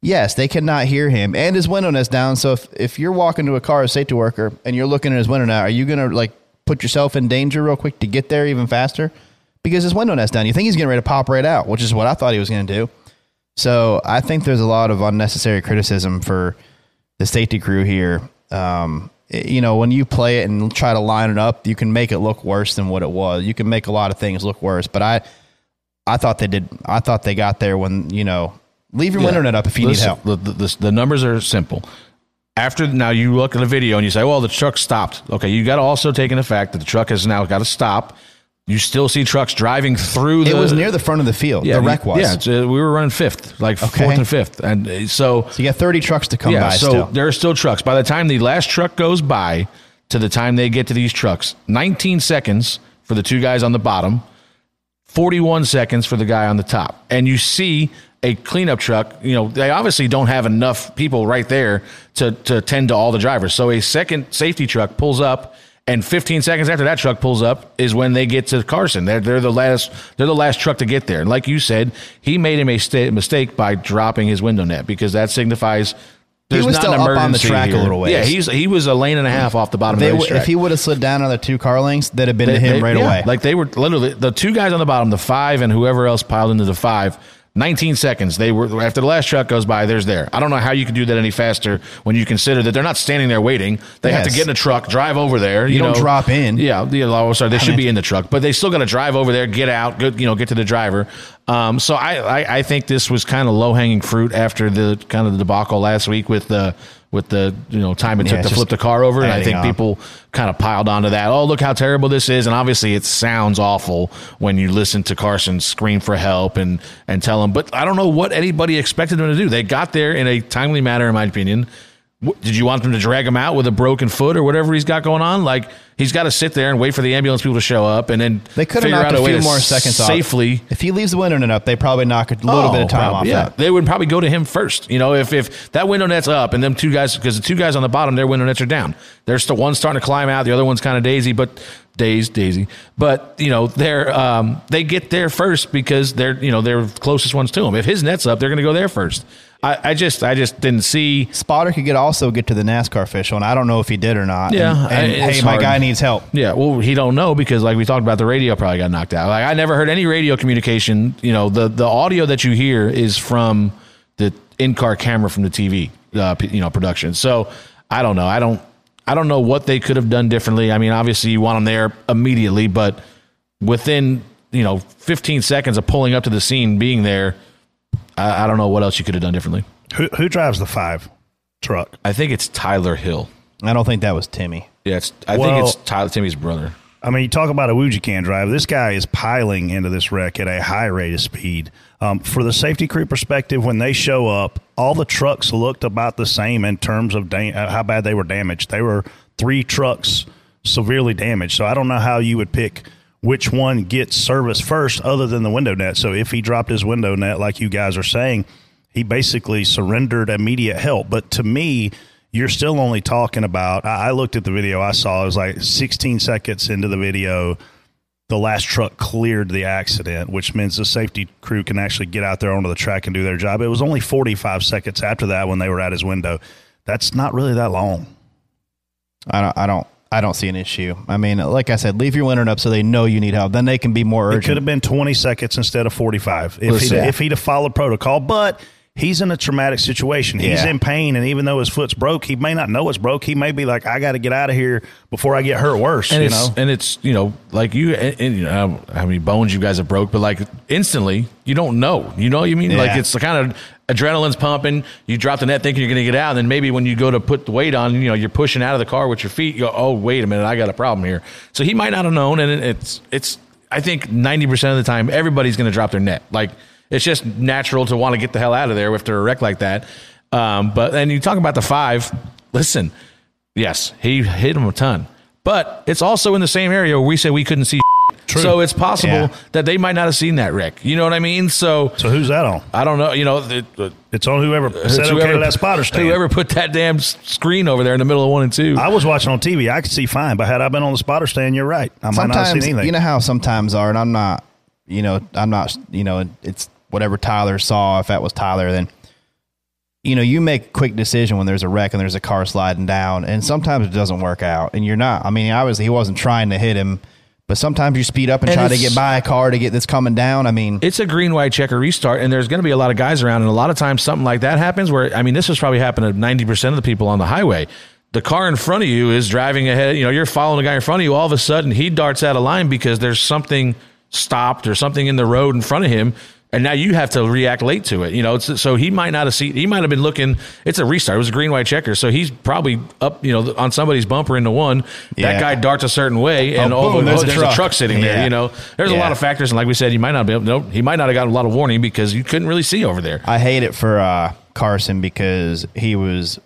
Yes, they cannot hear him and his window net's down. So if, if you're walking to a car a safety worker and you're looking at his window now, are you gonna like put yourself in danger real quick to get there even faster? Because his window net's down. You think he's getting ready to pop right out, which is what I thought he was gonna do. So I think there's a lot of unnecessary criticism for the safety crew here. Um, you know, when you play it and try to line it up, you can make it look worse than what it was. You can make a lot of things look worse. But I, I thought they did. I thought they got there when you know, leave your window net up if you Listen, need help. The, the, the, the numbers are simple. After now, you look at the video and you say, "Well, the truck stopped." Okay, you got to also take into fact that the truck has now got to stop. You still see trucks driving through. The, it was near the front of the field. the wreck was. Yeah, it's, uh, we were running fifth, like Okay. fourth and fifth, and uh, so So you got 30 trucks to come yeah, by so still. there are still trucks. By the time the last truck goes by to the time they get to these trucks, 19 seconds for the two guys on the bottom, 41 seconds for the guy on the top. And you see a cleanup truck, you know, they obviously don't have enough people right there to, to tend to all the drivers. So a second safety truck pulls up And 15 seconds after that truck pulls up is when they get to Carson. They're, they're the last they're the last truck to get there. And like you said, he made a mista- mistake by dropping his window net because that signifies there's was not still an up on the emergency track a here. little ways. Yeah, he's he was a lane and a half off the bottom They of the racetrack. if he would have slid down another two car lengths, they'd have been They- to him they- right yeah, away. Like they were literally the two guys on the bottom, the five and whoever else piled into the five. 19 seconds. They were after the last truck goes by. There's there. I don't know how you can do that any faster when you consider that they're not standing there waiting. They have to get in a truck, drive over there. You You, don't know, drop in. Yeah, yeah. oh, sorry, they I should mean- be in the truck, but they still got to drive over there, get out, good, you know, get to the driver. Um, so I, I, I think this was kind of low hanging fruit after the kind of the debacle last week with the with the you know time it Yeah, took to flip the car over, and I think on. people kind of piled onto that. Oh, look how terrible this is, and obviously it sounds awful when you listen to Carson scream for help and and tell him. But I don't know what anybody expected them to do. They got there in a timely manner, in my opinion. Did you want them to drag him out with a broken foot or whatever he's got going on? Like he's got to sit there and wait for the ambulance people to show up, and then they could have knocked out a way few to more seconds off. safely If he leaves the window net up, they probably knock a little bit of time Oh, off yeah, that. they would probably go to him first. You know, if if that window net's up and them two guys, because the two guys on the bottom, their window nets are down. There's the one starting to climb out, the other one's kind of daisy, but dazed, daisy. But you know, they're um, they get there first because they're you know they're closest ones to him. If his net's up, they're going to go there first. I, I just I just didn't see. Spotter could get also get to the NASCAR official, and I don't know if he did or not. Yeah, and, and, I- hey, my hard. guy needs help. Yeah, well, he don't know because, like we talked about, the radio probably got knocked out. Like I never heard any radio communication. You know, the the audio that you hear is from the in car camera from the TV, uh, p- you know, production. So I don't know. I don't. I don't know what they could have done differently. I mean, obviously you want them there immediately, but within you know 15 seconds of pulling up to the scene, being there, I, I don't know what else you could have done differently. Who who drives the five truck? I think it's Tyler Hill. I don't think that was Timmy. Yeah, it's, I Well- think it's Tyler Timmy's brother. I mean, you talk about Iwuji can drive. This guy is piling into this wreck at a high rate of speed. Um, for the safety crew perspective, when they show up, all the trucks looked about the same in terms of da- uh, how bad they were damaged. They were three trucks severely damaged. So I don't know how you would pick which one gets service first, other than the window net. So if he dropped his window net, like you guys are saying, he basically surrendered immediate help. But to me, you're still only talking about. I looked at the video I saw. It was like 16 seconds into the video, the last truck cleared the accident, which means the safety crew can actually get out there onto the track and do their job. It was only 45 seconds after that when they were at his window. That's not really that long. I don't. I don't. I don't see an issue. I mean, like I said, leave your window up so they know you need help. Then they can be more urgent. It could have been 20 seconds instead of 45 if he'd, Listen. if he'd have followed protocol. But he's in a traumatic situation. He's Yeah. in pain, and even though his foot's broke, he may not know it's broke. He may be like, "I got to get out of here before I get hurt worse." and you it's know, and it's you know like you and, and, you know how many bones you guys have broke, but like instantly you don't know. You know what you mean? Like it's the kind of adrenaline's pumping. You drop the net thinking you're going to get out, and then maybe when you go to put the weight on, you know you're pushing out of the car with your feet. You go, oh wait a minute, I got a problem here. So he might not have known, and it's it's. I think ninety percent of the time everybody's going to drop their net. Like it's just natural to want to get the hell out of there after a wreck like that. Um, but and you talk about the five. Listen, yes, he hit him a ton, but it's also in the same area where we said we couldn't see. True. So it's possible Yeah. that they might not have seen that wreck. You know what I mean? So so who's that on? I don't know. You know, the, the, It's on whoever it's said okay to that spotter stand. Whoever put that damn screen over there in the middle of one and two. I was watching on TV. I could see fine, but had I been on the spotter stand, you're right. I might not have seen anything. you know how sometimes are, and I'm not. You know, I'm not. You know, it's whatever Tyler saw. If that was Tyler, then you know you make a quick decision when there's a wreck and there's a car sliding down, and sometimes it doesn't work out, and you're not. I mean, obviously he wasn't trying to hit him. But sometimes you speed up and, And try to get by a car to get this coming down. I mean, it's a green white checker restart and there's going to be a lot of guys around and a lot of times something like that happens where i mean this has probably happened to 90% of the people on the highway the car in front of you is driving ahead you know you're following a guy in front of you all of a sudden he darts out of line because there's something stopped or something in the road in front of him and now you have to react late to it you know it's, so he might not have seen he might have been looking it's a restart it was a green white checker so he's probably up you know on somebody's bumper into one Yeah. that guy darts a certain way and Oh, oh, boom, there's, there's a a, truck. truck sitting there Yeah. you know there's a lot of factors and like we said you might not be able no he might not have gotten a lot of warning because you couldn't really see over there I hate it for uh, Carson because he was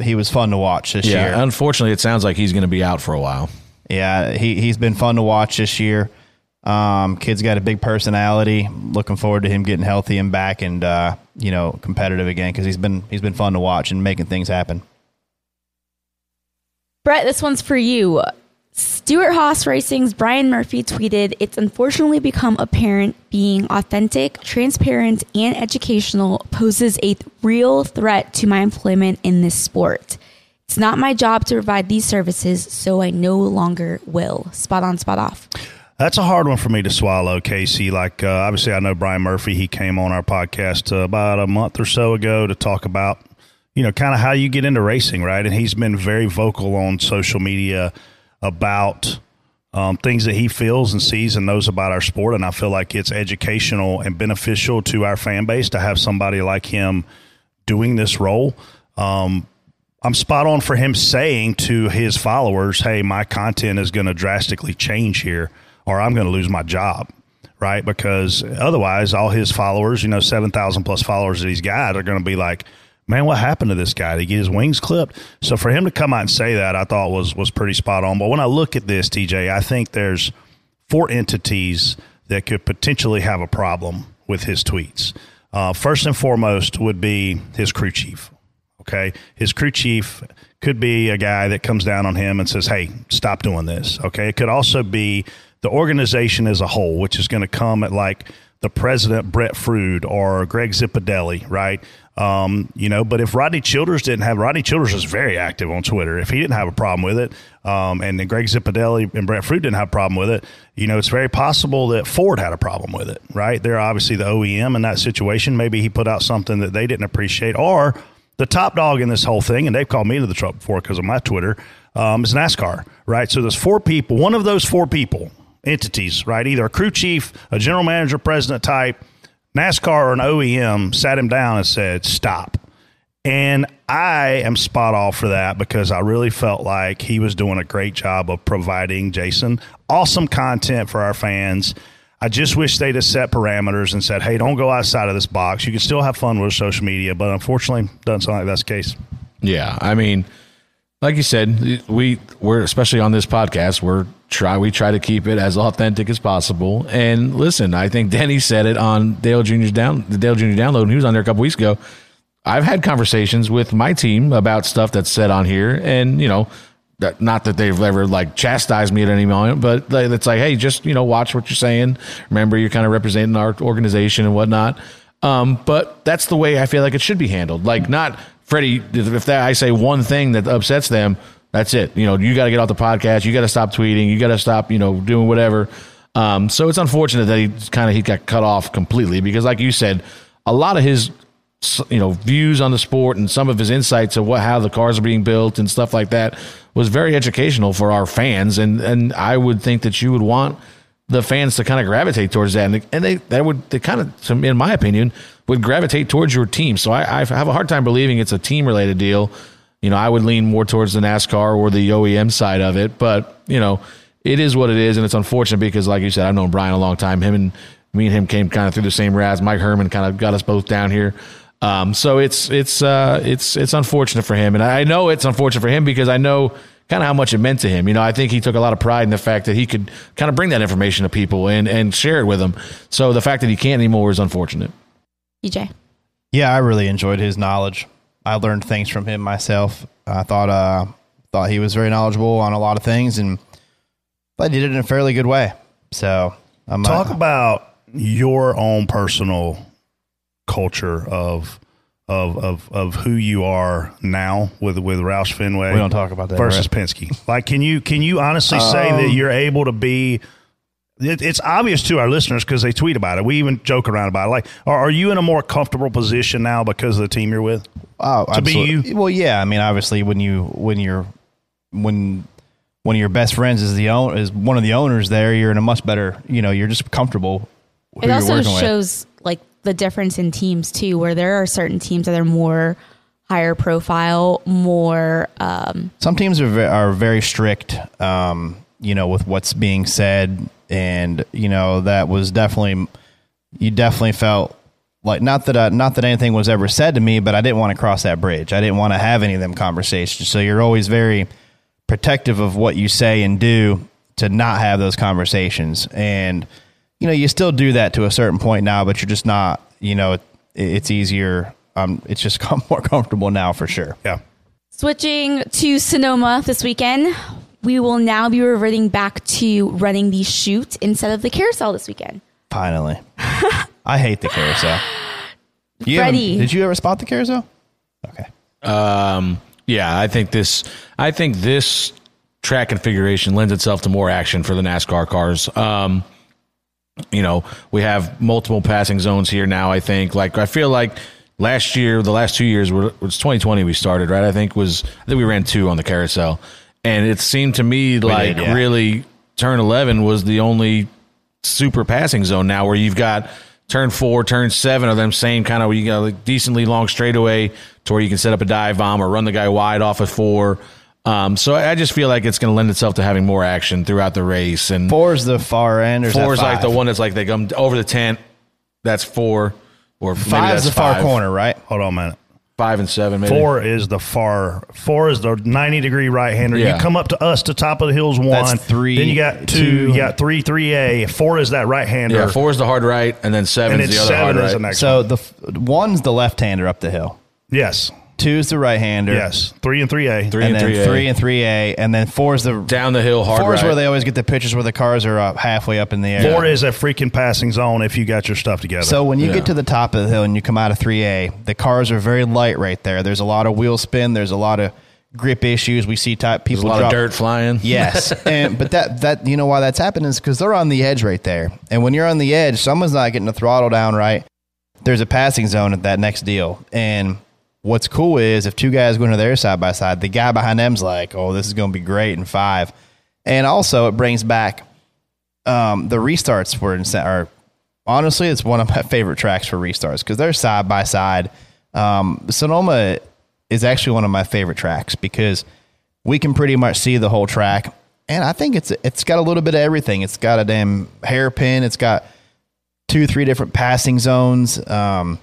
he was fun to watch this year. unfortunately it sounds like he's going to be out for a while Yeah, he he's been fun to watch this year. Um, kid's got a big personality. Looking forward to him getting healthy and back and uh, you know competitive again because he's been he's been fun to watch and making things happen. Brett, this one's for you. Stewart-Haas Racing's Brian Murphy tweeted, It's unfortunately become apparent being authentic, transparent, and educational poses a real threat to my employment in this sport. It's not my job to provide these services, so I no longer will. Spot on, spot off. That's a hard one for me to swallow, Casey. Like, uh, obviously, I know Brian Murphy. He came on our podcast uh, about a month or so ago to talk about, you know, kind of how you get into racing, right? And he's been very vocal on social media about um, things that he feels and sees and knows about our sport. And I feel like it's educational and beneficial to our fan base to have somebody like him doing this role. Um, I'm spot on for him saying to his followers, hey, my content is going to drastically change here or I'm going to lose my job. Right. Because otherwise, all his followers, you know, 7,000 plus followers that he's got are going to be like, man, what happened to this guy? Did he get his wings clipped? So for him to come out and say that, I thought was was pretty spot on. But when I look at this, TJ, I think there's four entities that could potentially have a problem with his tweets. Uh, first and foremost would be his crew chief. Okay, his crew chief could be a guy that comes down on him and says, "Hey, stop doing this." Okay, it could also be the organization as a whole, which is going to come at like the president Brett Frood or Greg Zipadelli, right? Um, you know, but if Rodney Childers didn't have Rodney Childers is very active on Twitter. If he didn't have a problem with it, um, and then Greg Zipadelli and Brett Frood didn't have a problem with it, you know, it's very possible that Ford had a problem with it, right? They're obviously the OEM in that situation. Maybe he put out something that they didn't appreciate, or the top dog in this whole thing, and they've called me to the truck before because of my Twitter, um, is NASCAR, right? So there's four people. One of those four people entities, right? Either a crew chief, a general manager, president type, NASCAR or an OEM sat him down and said, stop. And I am spot off for that because I really felt like he was doing a great job of providing Jason awesome content for our fans. I just wish they'd have set parameters and said, hey, don't go outside of this box. You can still have fun with social media, but unfortunately, doesn't sound like that's the case. Yeah. I mean, like you said, we we're especially on this podcast, we're try we try to keep it as authentic as possible. And listen, I think Denny said it on Dale Jr.'s down the Dale Jr. download, and he was on there a couple weeks ago. I've had conversations with my team about stuff that's said on here, and you know, that not that they've ever like chastised me at any moment, but it's like, hey, just you know, watch what you're saying. Remember, you're kind of representing our organization and whatnot. Um, but that's the way I feel like it should be handled. Like, not Freddie. If that I say one thing that upsets them, that's it. You know, you got to get off the podcast. You got to stop tweeting. You got to stop, you know, doing whatever. Um, so it's unfortunate that he kind of he got cut off completely because, like you said, a lot of his you know views on the sport and some of his insights of what how the cars are being built and stuff like that was very educational for our fans and and I would think that you would want the fans to kind of gravitate towards that and, and they that would they kind of in my opinion would gravitate towards your team so I, I have a hard time believing it's a team related deal you know, I would lean more towards the NASCAR or the OEM side of it. But, you know, it is what it is. And it's unfortunate because, like you said, I've known Brian a long time. Him and me and him came kind of through the same routes. Mike Herman kind of got us both down here. Um, so it's it's uh, it's it's unfortunate for him, and I know it's unfortunate for him because I know kind of how much it meant to him. You know, I think he took a lot of pride in the fact that he could kind of bring that information to people and and share it with them. So the fact that he can't anymore is unfortunate. TJ. Yeah, I really enjoyed his knowledge. I learned things from him myself. I thought uh, thought he was very knowledgeable on a lot of things, and I did it in a fairly good way. So, I'm talk uh, about your own personal culture of of of of who you are now with with Roush Fenway. We don't talk about that versus right? Penske. Like, can you can you honestly say um, that you're able to be it, it's obvious to our listeners because they tweet about it. We even joke around about it. Like, are, are, you in a more comfortable position now because of the team you're with? Oh, to absolutely. be you. Well, yeah. I mean, obviously, when you when you're when one of your best friends is the own is one of the owners there, you're in a much better. You know, you're just comfortable. It also shows with. The difference in teams too, where there are certain teams that are more higher profile, more. Um, Some teams are very, are very strict. Um, you know, with what's being said and you know that was definitely you definitely felt like not that I, not that anything was ever said to me, but I didn't want to cross that bridge. I didn't want to have any of them conversations. So you're always very protective of what you say and do to not have those conversations. And you know, you still do that to a certain point now, but you're just not. You know, it, it's easier. Um, it's just <laughs> more comfortable now for sure. Yeah. Switching to Sonoma this weekend, we will now be reverting back to running the chute instead of the carousel this weekend. Finally. <laughs> I hate the carousel. <laughs> You haven't- Freddie. Did you ever spot the carousel? Okay. Um, yeah, I think this. I think this track configuration lends itself to more action for the NASCAR cars. Um, you know, we have multiple passing zones here now. I think. Like, I feel like last year, the last two years, were it was 2020 we started, right? I think was I think we ran two on the carousel, and it seemed to me like did, yeah. really turn 11 was the only super passing zone now where you've got turn four, turn seven of them same kind of where you got a decently long straightaway to where you can set up a dive bomb or run the guy wide off of four. Um, so I I just feel like it's going to lend itself to having more action throughout the race. And Four is the far end. Or is that four is like the one that's like they come over the tent. That's four, or maybe Five that's is the far corner, right? Hold on a minute. Five and seven, maybe. Four is the far. Four is the ninety degree right hander. Yeah. You come up to us to top of the hills one. That's three, Then you got two. two. You got three. Three A. Four is that right hander. Yeah, four is the hard right, and then seven And is the other seven hard is right. the next So one. the f- one's the left hander up the hill. Yes. Two's the right hander. Yes. Three and three A. Three and, and then 3A. three and three A, and then four is the Down the hill, hard four is where they always get the pictures where the cars are up halfway up in the air. Four is a freaking passing zone if you got your stuff together. So when you Yeah. get to the top of the hill and you come out of 3A, the cars are very light right there. There's a lot of wheel spin. There's a lot of grip issues. We see type There's people a lot drop. of dirt flying. Yes, <laughs> and but that that you know why that's happening is because they're on the edge right there. And when you're on the edge, someone's not getting the throttle down right. There's a passing zone at that next deal. And what's cool is if two guys go into there side by side, the guy behind them's like, "Oh, this is going to be great in five. And also, it brings back um, the restarts for instance are honestly it's one of my <laughs> favorite tracks for restarts because they're side by side. Um, Sonoma is actually one of my favorite tracks because we can pretty much see the whole track, and I think it's it's got a little bit of everything. It's got a damn hairpin. It's got two, three different passing zones. Um,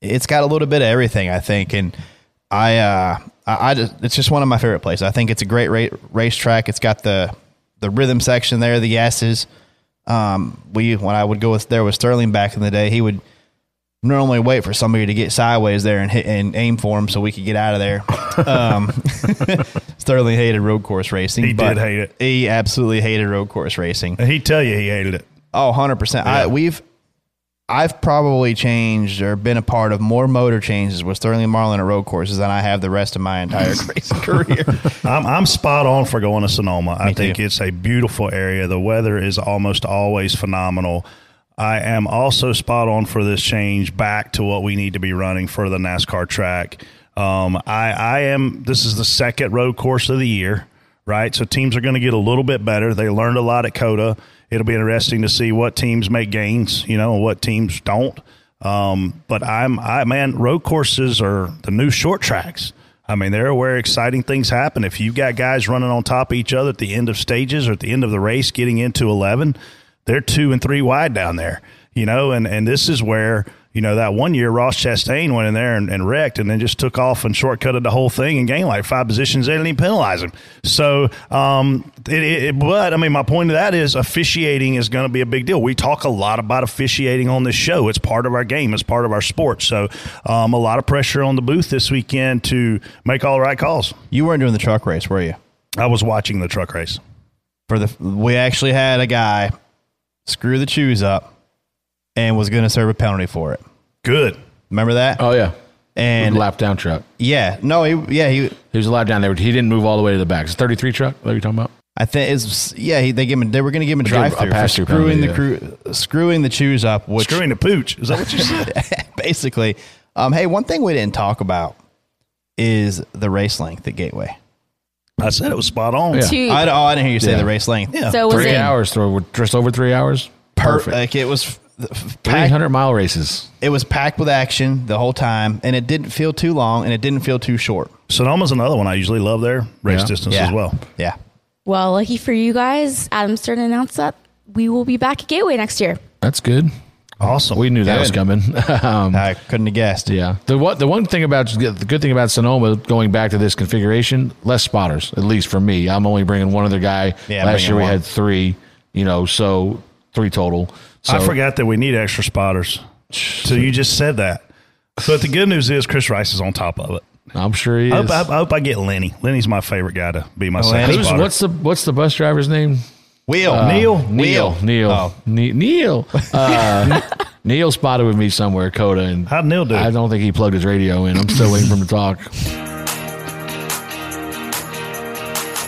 it's got a little bit of everything, I think, and I, uh, I, I just, it's just one of my favorite places. I think it's a great ra- racetrack. It's got the the rhythm section there, the S's. Um, we when I would go with there with Sterling back in the day, he would normally wait for somebody to get sideways there and hit and aim for him so we could get out of there. Um, <laughs> Sterling hated road course racing. He did hate it. He absolutely hated road course racing. and he'd tell you he hated it. Oh, 100%. I, we've I've probably changed or been a part of more motor changes with Sterling Marlin at road courses than I have the rest of my entire <laughs> racing career. <laughs> I'm, I'm spot on for going to Sonoma. I think too. it's a beautiful area. The weather is almost always phenomenal. I am also spot on for this change back to what we need to be running for the NASCAR track. Um, I, I am. This is the second road course of the year, right? So teams are going to get a little bit better. They learned a lot at COTA. It'll be interesting to see what teams make gains, you know, and what teams don't. Um, but I'm, I man, road courses are the new short tracks. I mean, they're where exciting things happen. If you've got guys running on top of each other at the end of stages or at the end of the race, getting into eleven, they're two and three wide down there. You know, and and this is where you know that one year Ross Chastain went in there and, and wrecked, and then just took off and shortcutted the whole thing and gained like five positions. They didn't even penalize him. So, um, it, it, but I mean, my point of that is officiating is going to be a big deal. We talk a lot about officiating on this show. It's part of our game. It's part of our sport. So, um, a lot of pressure on the booth this weekend to make all the right calls. you weren't doing the truck race, were you? I was watching the truck race. For the we actually had a guy screw the chews up and was going to serve a penalty for it. Good. Remember that? Oh yeah, and lap down truck. yeah, no, he, yeah, he. He was a lap down there. He didn't move all the way to the back. It's a 33 truck. What are you talking about? I think it's yeah. He, they give him. They were going to give him a drive a through for pass-through screwing the penalty, crew, screwing the chews up. Which Screwing the pooch. Is that what you said? <laughs> basically, um, hey, one thing we didn't talk about is the race length at Gateway. I said it was spot on. Yeah. Two. I, oh, I didn't hear you say Yeah. the race length. Yeah. so Three it hours, through just over three hours. Perfect. Like it was f- f- Three packed, hundred mile races. it was packed with action the whole time, and it didn't feel too long, and it didn't feel too short. Sonoma's another one I usually love there. Race Yeah. distance yeah. as well. Yeah. Well, lucky for you guys, Adam Stern announced that we will be back at Gateway next year. That's good. Awesome. We knew that Good. was coming. <laughs> um, I couldn't have guessed. yeah. The one the one thing about the good thing about Sonoma going back to this configuration, less spotters. At least for me, I'm only bringing one other guy. Yeah, Last year we one. had three. You know, so three total. So I forgot that we need extra spotters. So you just said that. But the good news is Chris Rice is on top of it. I'm sure he I is. hope, I, I hope I get Lenny. Lenny's my favorite guy to be my Oh, second Who's, spotter. what's the what's the bus driver's name? Wheel. Uh, Neil? Neil. Neil. Oh. Ne- Neil. <laughs> Uh, Neil spotted with me somewhere, COTA, and How'd Neil do? I don't think he plugged his radio in. I'm still waiting for him to talk.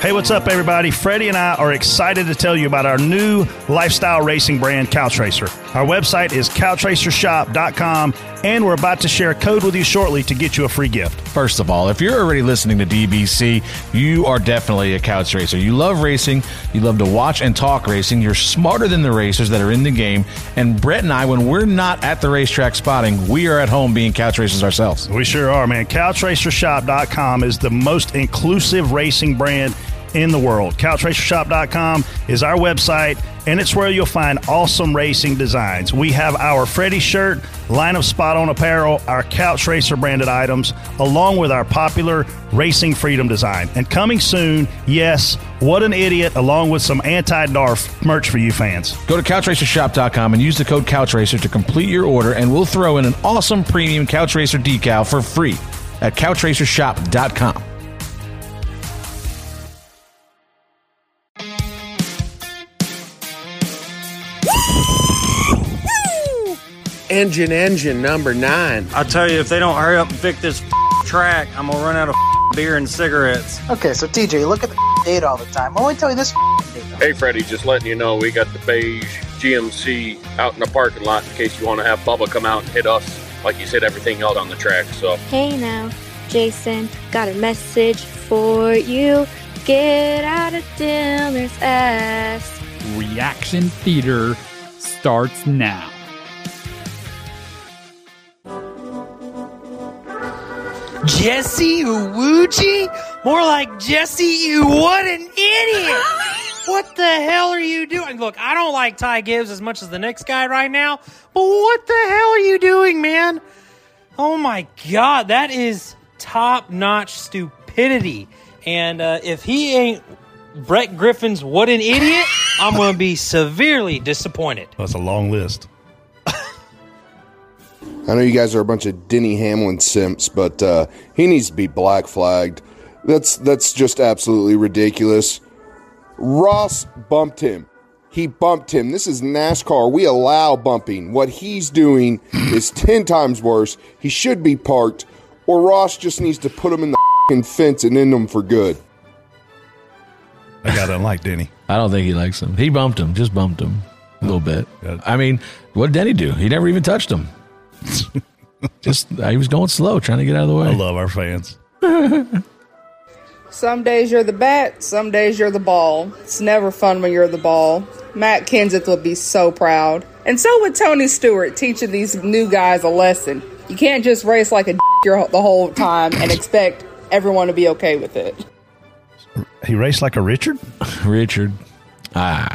Hey, what's up, everybody? Freddie and I are excited to tell you about our new lifestyle racing brand, Couch Racer. Our website is couchracershop.com, and we're about to share a code with you shortly to get you a free gift. First of all, if you're already listening to DBC, you are definitely a couch racer. You love racing, you love to watch and talk racing, you're smarter than the racers that are in the game. And Brett and I, when we're not at the racetrack spotting, we are at home being couch racers ourselves. We sure are, man. CouchRacerShop.com is the most inclusive racing brand in the world. CouchRacerShop.com is our website, and it's where you'll find awesome racing designs. We have our Freddie shirt, line of spot on apparel, our Couch Racer branded items, along with our popular Racing Freedom design. And coming soon, yes, what an idiot, along with some anti DARF merch for you fans. Go to couchracershop.com and use the code couchracer to complete your order, and we'll throw in an awesome premium couch racer decal for free at couchracershop.com. Engine, engine number nine. I tell you, if they don't hurry up and fix this track, I'm gonna run out of beer and cigarettes. Okay, so TJ, look at the data all the time. Well, let me tell you this data. Hey, Freddie, just letting you know we got the beige GMC out in the parking lot in case you want to have Bubba come out and hit us like you said everything out on the track. So Hey now, Jason, got a message for you. Get out of Diller's ass. Reaction Theater starts now. Jesse Iwuji? More like Jesse, you what an idiot! <laughs> What the hell are you doing? Look, I don't like Ty Gibbs as much as the next guy right now, but what the hell are you doing, man? Oh my god, that is top notch stupidity. And uh, if he ain't Brett Griffin's what an idiot, I'm going to be severely disappointed. That's a long list. I know you guys are a bunch of Denny Hamlin simps, but uh, he needs to be black flagged. That's that's just absolutely ridiculous. Ross bumped him. He bumped him. This is NASCAR. We allow bumping. What he's doing <clears throat> is ten times worse. He should be parked, or Ross just needs to put him in the fing fence and end him for good. I got not like Denny. I don't think he likes him. He bumped him, just bumped him a little bit. I mean, what did Denny do? He never even touched him. <laughs> just he was going slow, trying to get out of the way. I love our fans. Some days you're the bat, some days you're the ball. It's never fun when you're the ball. Matt Kenseth would be so proud. And so would Tony Stewart teaching these new guys a lesson. You can't just race like a your, the whole time and expect everyone to be okay with it. He raced like a Richard? <laughs> Richard. Ah.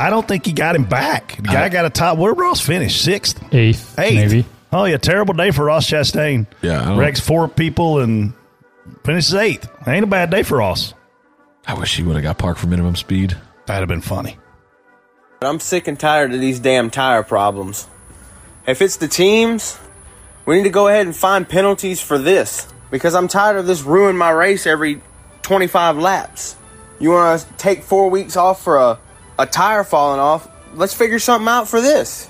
I don't think he got him back. The guy got a top. Where Ross finished? Sixth? Eighth, Eighth. maybe. Oh, yeah. Terrible day for Ross Chastain. Yeah. I Wrecks four people and finishes eighth. Ain't a bad day for Ross. I wish he would have got parked for minimum speed. That'd have been funny. I'm sick and tired of these damn tire problems. If it's the teams, we need to go ahead and find penalties for this because I'm tired of this ruin my race every 25 laps. You want to take four weeks off for a, a tire falling off? Let's figure something out for this.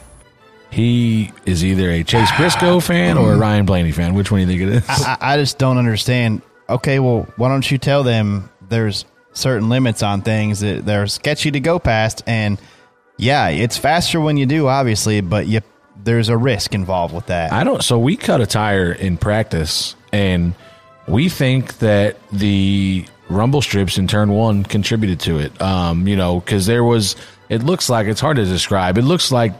He is either a Chase Briscoe ah. fan or a Ryan Blaney fan. Which one do you think it is? I, I I just don't understand. Okay, well, why don't you tell them there's certain limits on things that they're sketchy to go past, and yeah, it's faster when you do, obviously, but you there's a risk involved with that. I don't. So we cut a tire in practice, and we think that the rumble strips in turn one contributed to it. Um, you know, because there was. It looks like it's hard to describe. It looks like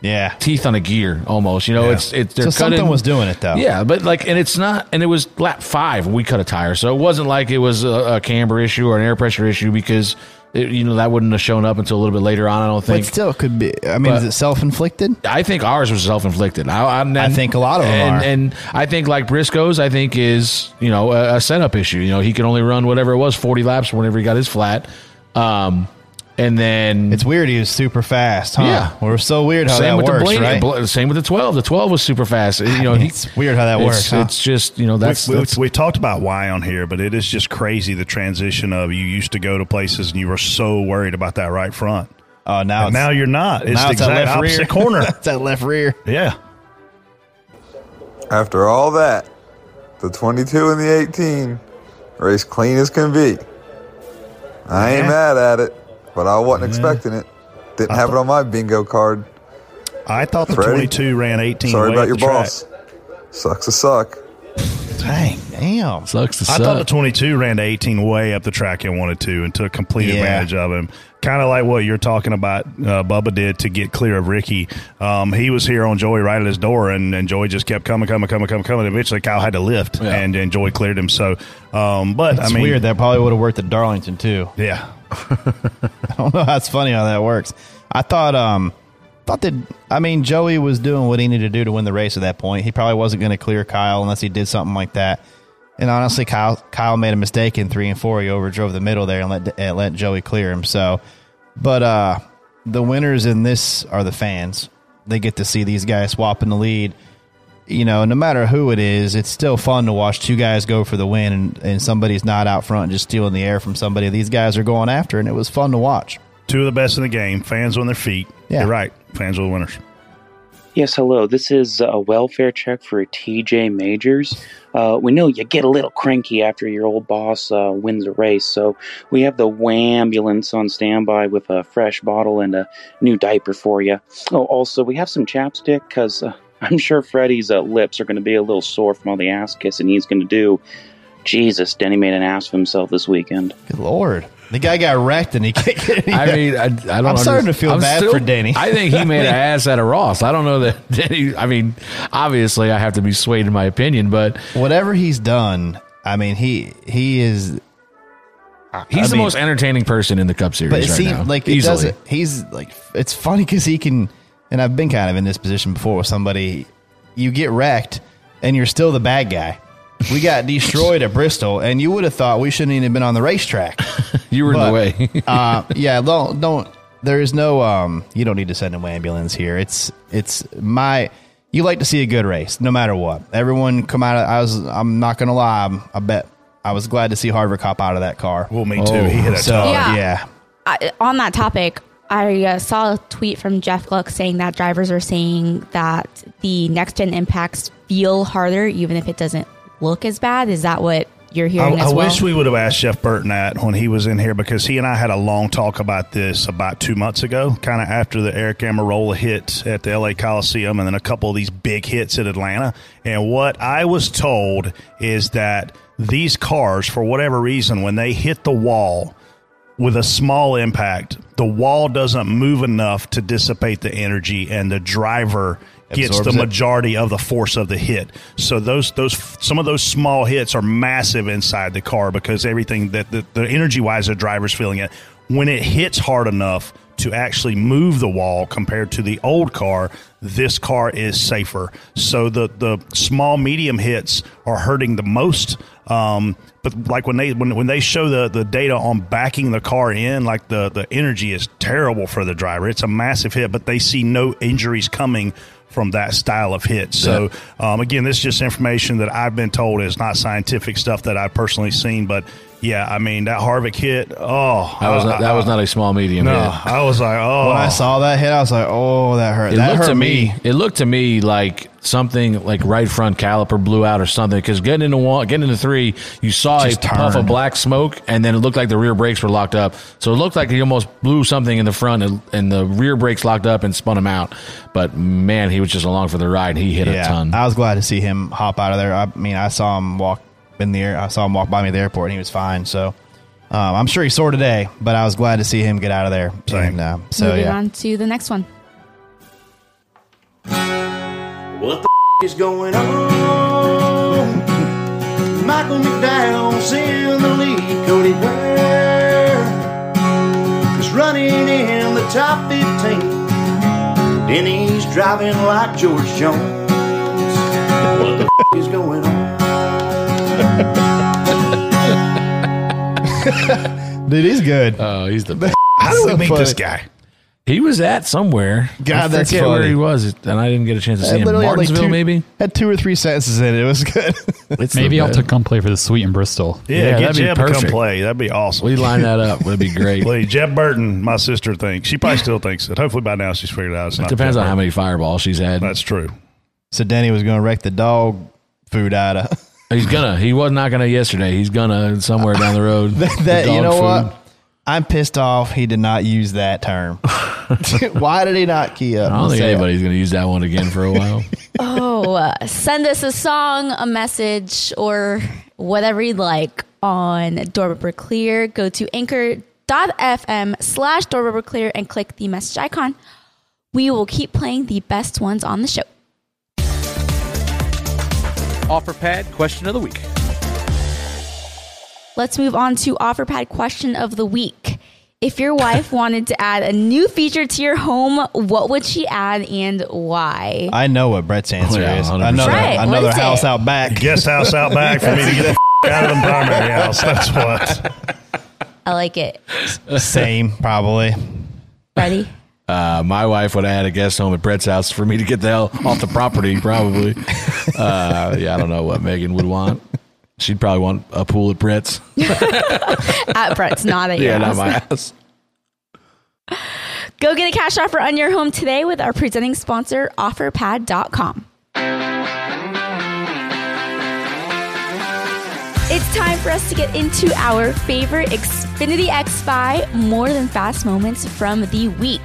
yeah, teeth on a gear almost. You know, Yeah. it's it's they're So something was doing it, though. Yeah, but like, and it's not. And it was lap five we cut a tire, so it wasn't like it was a, a camber issue or an air pressure issue because. It, you know that wouldn't have shown up until a little bit later on. I don't think. but still, it could be. I mean, But- is it self inflicted? I think ours was self inflicted. I, I, I think a lot of them and, are. and I think like Briscoe's, I think is you know a, a setup issue. You know he can only run whatever it was forty laps whenever he got his flat. Um, and then It's weird. He was super fast. Huh? Yeah. we're so weird how same that with works, the Blaney, right? Bl- same with the twelve. The twelve was super fast. You know, <laughs> he- it's weird how that it's- works. huh? It's just you know that's, we, we, that's we talked about why on here, but it is just crazy the transition of you used to go to places and you were so worried about that right front. Oh, now it's- now you're not. It's now the it's that exact left rear. corner. <laughs> it's that left rear. Yeah. After all that, the 22 and the 18 race clean as can be. I ain't Yeah. mad at it, but I wasn't expecting it. Didn't have it on my bingo card. I thought the Freddie? 22 ran 18. Sorry about your the track. boss. Sucks to suck. Dang. Damn. Sucks to suck. I thought the 22 ran to 18 way up the track and wanted to and took complete Yeah. advantage of him. Kind of like what you're talking about, uh, Bubba did to get clear of Ricky. Um, he was here on Joey right at his door, and, and Joey just kept coming, coming, coming, coming, coming. Eventually, Kyle had to lift, and, and Joey cleared him. So, um, but It's I mean, weird. That probably would have worked at Darlington too. yeah, <laughs> I don't know. That's funny how that works. I thought, um, thought that I mean Joey was doing what he needed to do to win the race at that point. He probably wasn't going to clear Kyle unless he did something like that. And honestly, Kyle Kyle made a mistake in three and four. He overdrove the middle there and let and let Joey clear him. So, but uh, the winners in this are the fans. They get to see these guys swapping the lead. You know, no matter who it is, it's still fun to watch two guys go for the win, and, and somebody's not out front just stealing the air from somebody. These guys are going after, and it was fun to watch. two of the best in the game. Fans on their feet. Yeah. You're right. Fans are the winners. Yes, hello. This is a welfare check for TJ Majors. Uh, we know you get a little cranky after your old boss uh, wins a race, so we have the ambulance on standby with a fresh bottle and a new diaper for you. Oh, also, we have some chapstick because uh, I'm sure Freddie's uh, lips are going to be a little sore from all the ass kissing he's going to do. Jesus, Denny made an ass of himself this weekend. Good lord. The guy got wrecked and he can't get any I mean, I, I don't. I'm starting to feel I'm bad still- for Danny. I think he made <laughs> an ass out of Ross. I don't know that <laughs> Danny. I mean, obviously, I have to be swayed in my opinion, but whatever he's done, I mean, he he is. he's I the mean- most entertaining person in the Cup Series But it right seems now. like it easily. doesn't. He's like it's funny because he can, and I've been kind of in this position before with somebody. You get wrecked, and you're still the bad guy. We got <laughs> destroyed at Bristol, and you would have thought we shouldn't even have been on the racetrack. <laughs> you were in the way. <laughs> uh, yeah, don't don't. There is no. Um, you don't need to send an ambulance here. It's it's my. You like to see a good race, no matter what. Everyone come out. Of, I was. I'm not gonna lie. I'm, I bet. I was glad to see Harvick hop out of that car. Well, me too. He hit a so, ton. Yeah. yeah. I, on that topic, I uh, saw a tweet from Jeff Gluck saying that drivers are saying that the next gen impacts feel harder, even if it doesn't look as bad. Is that what you're hearing I as well? wish we would have asked Jeff Burton that when he was in here because he and I had a long talk about this about two months ago, kind of after the Aric Almirola hit at the LA Coliseum and then a couple of these big hits at Atlanta. And what I was told is that these cars, for whatever reason, when they hit the wall, with a small impact, the wall doesn't move enough to dissipate the energy, and the driver gets Absorbs the it. majority of the force of the hit. So those those some of those small hits are massive inside the car because everything that the, the energy wise the driver's feeling it. When it hits hard enough to actually move the wall compared to the old car, this car is safer. So the the small medium hits are hurting the most. Um, but like when they when, when they show the, the data on backing the car in, like the, the energy is terrible for the driver. It's a massive hit, but they see no injuries coming from that style of hit. So um, again, this is just information that I've been told is not scientific stuff that I've personally seen. But yeah, I mean that Harvick hit. Oh, that was not, that was not a small medium. No, hit. I was like, oh. When I saw that hit, I was like, "Oh, that hurt." It that looked hurt to me. me. It looked to me like something like right front caliper blew out or something. Because getting into one, getting into three, you saw Just a puff of black smoke, and then it looked like the rear brakes were locked up. So it looked like he almost blew something in the front, and, and the rear brakes locked up and spun him out. But man, he was just along for the ride. He hit a ton. I was glad to see him hop out of there. I mean, I saw him walk in the air. I saw him walk by me at the airport, and he was fine. So um, I'm sure he's sore today, but I was glad to see him get out of there. And, uh, so Moving yeah, on to the next one. What the f- is going on? Michael McDowell's in the lead. Cody Ware is running in the top 15. Denny's driving like George Jones. What the f- is going on? <laughs> dude, he's good. Oh, he's the <laughs> best. How do we So meet this guy? He was at somewhere. God, I that's forget where funny. he was, and I didn't get a chance to see him. literally had like Martinsville, two- maybe. Had two or three sentences in it. It was good. <laughs> It's Maybe I'll best. to come play for the Suite in Bristol. Yeah, Yeah, get that'd be Jeb to come perfect. play. That'd be awesome. We line that up. That'd be great. Please, Jeb Burton, my sister thinks she probably still thinks it. Hopefully by now she's figured it out. It's It not depends Jeb on how Burton. many fireballs she's had. That's true. so Danny was going to wreck the dog food out of He's gonna. He was not gonna yesterday. He's gonna somewhere down the road. <laughs> that. The you know food. what? I'm pissed off. He did not use that term. <laughs> <laughs> Why did he not key up? I don't think say anybody's gonna use that one again for a while. Oh, uh, send us a song, a message, or whatever you'd like on Door Clear. Go to anchor.fm slash Door Clear and click the message icon. We will keep playing the best ones on the show. OfferPad question of the week. Let's move on to OfferPad question of the week. If your wife <laughs> wanted to add a new feature to your home, what would she add and why? I know what Brett's oh, answer Oh, yeah, is. Another Right, another is house it? out back. Guest house out back for me to get the out of the <laughs> primary house. That's what. I like it. Same, probably. Ready? Uh, my wife would add a guest home at Brett's house for me to get the hell off the property. <laughs> Probably. Uh, yeah, I don't know what Megan would want. She'd probably want a pool at Brett's. <laughs> At Brett's, not at <laughs> your Yeah, not my house. Go get a cash offer on your home today with our presenting sponsor, OfferPad.com. It's time for us to get into our favorite Xfinity X5 more than fast moments from the week.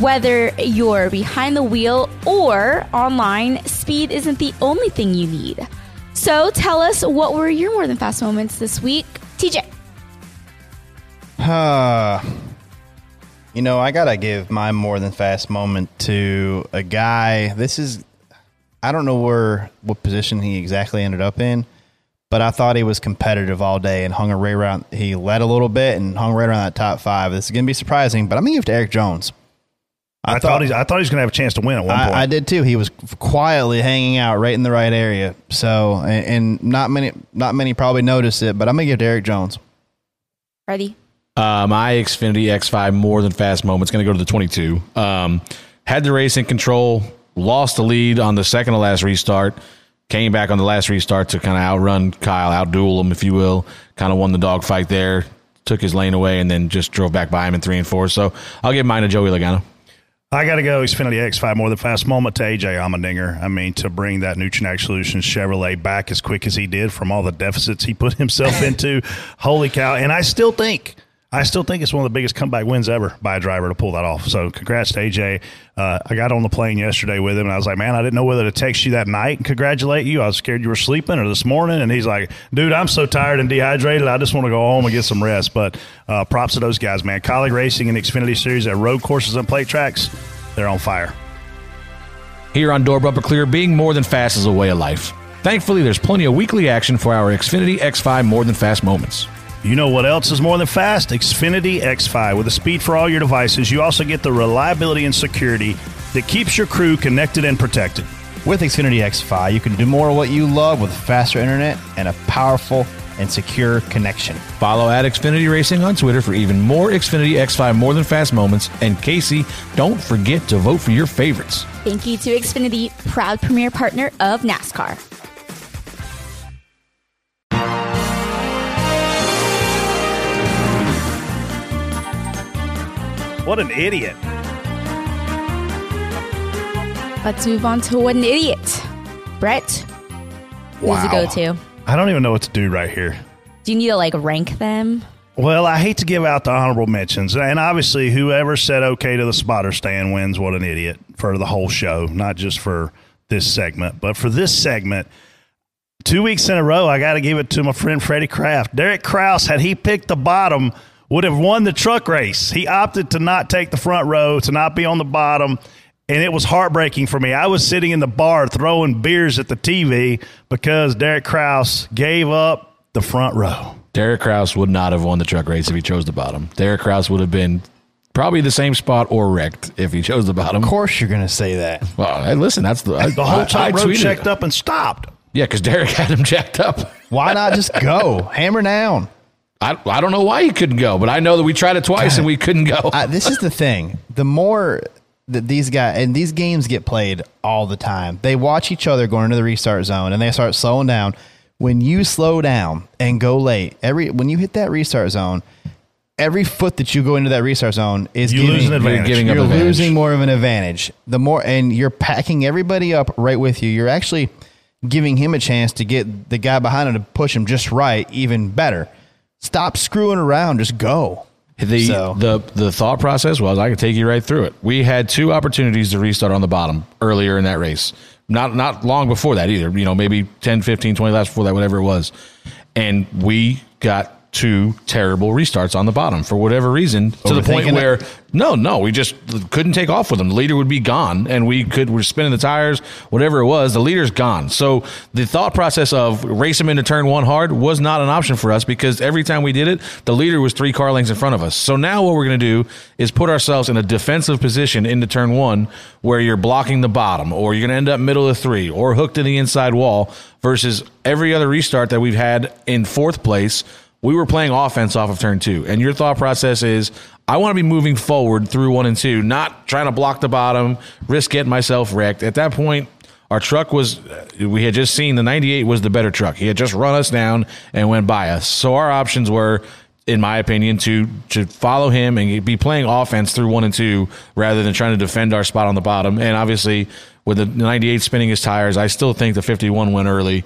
Whether you're behind the wheel or online, speed isn't the only thing you need. So tell us what were your more than fast moments this week, TJ. Uh, <sighs> you know, I gotta give my more than fast moment to a guy. This is, I don't know where what position he exactly ended up in, but I thought he was competitive all day and hung right around. He led a little bit and hung right around that top five. This is gonna be surprising, but I'm gonna give it to Erik Jones. I, thought, he's. I thought he was going to have a chance to win at one point. I, I did too. He was quietly hanging out right in the right area. So, and, and not many, not many probably noticed it, but I'm gonna give it to Erik Jones. Ready? Uh, my Xfinity X5 more than fast moment's going to go to the 22. Um, had the race in control, lost the lead on the second to last restart, came back on the last restart to kind of outrun Kyle, outduel him, if you will. Kind of won the dogfight there, took his lane away, and then just drove back by him in three and four. So I'll give mine to Joey Logano. I got to go Xfinity X5 more than fast moment to AJ Allmendinger. I mean, to bring that Nutrient Solutions Chevrolet back as quick as he did from all the deficits he put <laughs> himself into. Holy cow. And I still think. I still think it's one of the biggest comeback wins ever by a driver to pull that off. So, congrats to AJ. Uh, I got on the plane yesterday with him, and I was like, "Man, I didn't know whether to text you that night and congratulate you. I was scared you were sleeping, or this morning." And he's like, "Dude, I'm so tired and dehydrated. I just want to go home and get some rest." But uh, props to those guys, man. Kaulig Racing and Xfinity Series at road courses and plate tracks, they're on fire. Here on Door Bumper Clear, being more than fast is a way of life. Thankfully, there's plenty of weekly action for our Xfinity X5 more than fast moments. You know what else is more than fast? Xfinity X5. With the speed for all your devices, you also get the reliability and security that keeps your crew connected and protected. With Xfinity X5, you can do more of what you love with faster internet and a powerful and secure connection. Follow at Xfinity Racing on Twitter for even more Xfinity X5 more than fast moments. And Casey, don't forget to vote for your favorites. Thank you to Xfinity, proud premier partner of NASCAR. What an idiot. Let's move on to what an idiot. Brett, who's the Wow. go to? I don't even know what to do right here. Do you need to like rank them? Well, I hate to give out the honorable mentions. And obviously, whoever said okay to the spotter stand wins. What an idiot for the whole show, not just for this segment. But for this segment, two weeks in a row, I got to give it to my friend Freddie Kraft. Derek Kraus, had he picked the bottom, would have won the truck race. He opted to not take the front row, to not be on the bottom. And it was heartbreaking for me. I was sitting in the bar throwing beers at the TV because Derek Kraus gave up the front row. Derek Kraus would not have won the truck race if he chose the bottom. Derek Kraus would have been probably the same spot or wrecked if he chose the bottom. Of course, you're going to say that. Well, hey, listen, that's the I, The whole I- top I row tweeted checked up and stopped. Yeah, because Derek <laughs> had him jacked up. Why not just go? Hammer down. I, I don't know why he couldn't go, but I know that we tried it twice and we couldn't go. <laughs> Uh, this is the thing. The more that these guys and these games get played all the time, they watch each other going into the restart zone and they start slowing down. When you slow down and go late, every when you hit that restart zone, every foot that you go into that restart zone is You giving, lose an advantage. You're, Giving up advantage. losing more of an advantage. The more and you're packing everybody up right with you. You're actually giving him a chance to get the guy behind him to push him just right, even better. Stop screwing around. Just go. The So- the the thought process was I could take you right through it. We had two opportunities to restart on the bottom earlier in that race. Not not long before that either. You know, maybe 10, 15, 20 laps before that, whatever it was. And we got two terrible restarts on the bottom for whatever reason to the point Overthinking it? where no, no, we just couldn't take off with them. The leader would be gone and we could we're spinning the tires, whatever it was, the leader's gone. So the thought process of race him into turn one hard was not an option for us because every time we did it, the leader was three car lengths in front of us. So now what we're going to do is put ourselves in a defensive position into turn one where you're blocking the bottom or you're going to end up middle of three or hooked in the inside wall versus every other restart that we've had in fourth place we were playing offense off of turn two. And your thought process is, I want to be moving forward through one and two, not trying to block the bottom, risk getting myself wrecked. At that point, our truck was, we had just seen the 98 was the better truck. He had just run us down and went by us. So our options were, in my opinion, to to follow him and be playing offense through one and two rather than trying to defend our spot on the bottom. And obviously, with the 98 spinning his tires, I still think the 51 went early.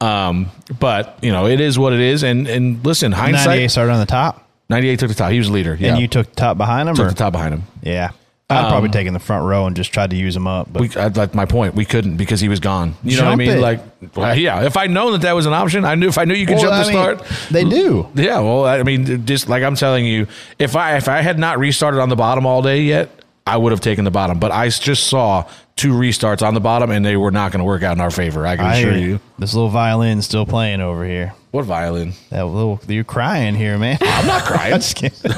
Um, but you know, it is what it is. And and listen, hindsight. 98 started on the top. 98 took the top. He was leader. Yeah. And you took the top behind him? took or? the top behind him. Yeah. I'd Um, probably taken the front row and just tried to use him up. But We, I, that's my point. We couldn't because he was gone. You know what I mean? it. Like, well, yeah. If I'd known that that was an option, I knew if I knew you could Well, jump the mean, start. they do. Yeah. Well, I mean, just like I'm telling you, if I if I had not restarted on the bottom all day yet, I would have taken the bottom. But I just saw two restarts on the bottom, and they were not going to work out in our favor. I can I assure you. This little violin's still playing over here. What violin? That little, you're crying here, man. I'm not crying. <laughs> I'm just kidding. <laughs>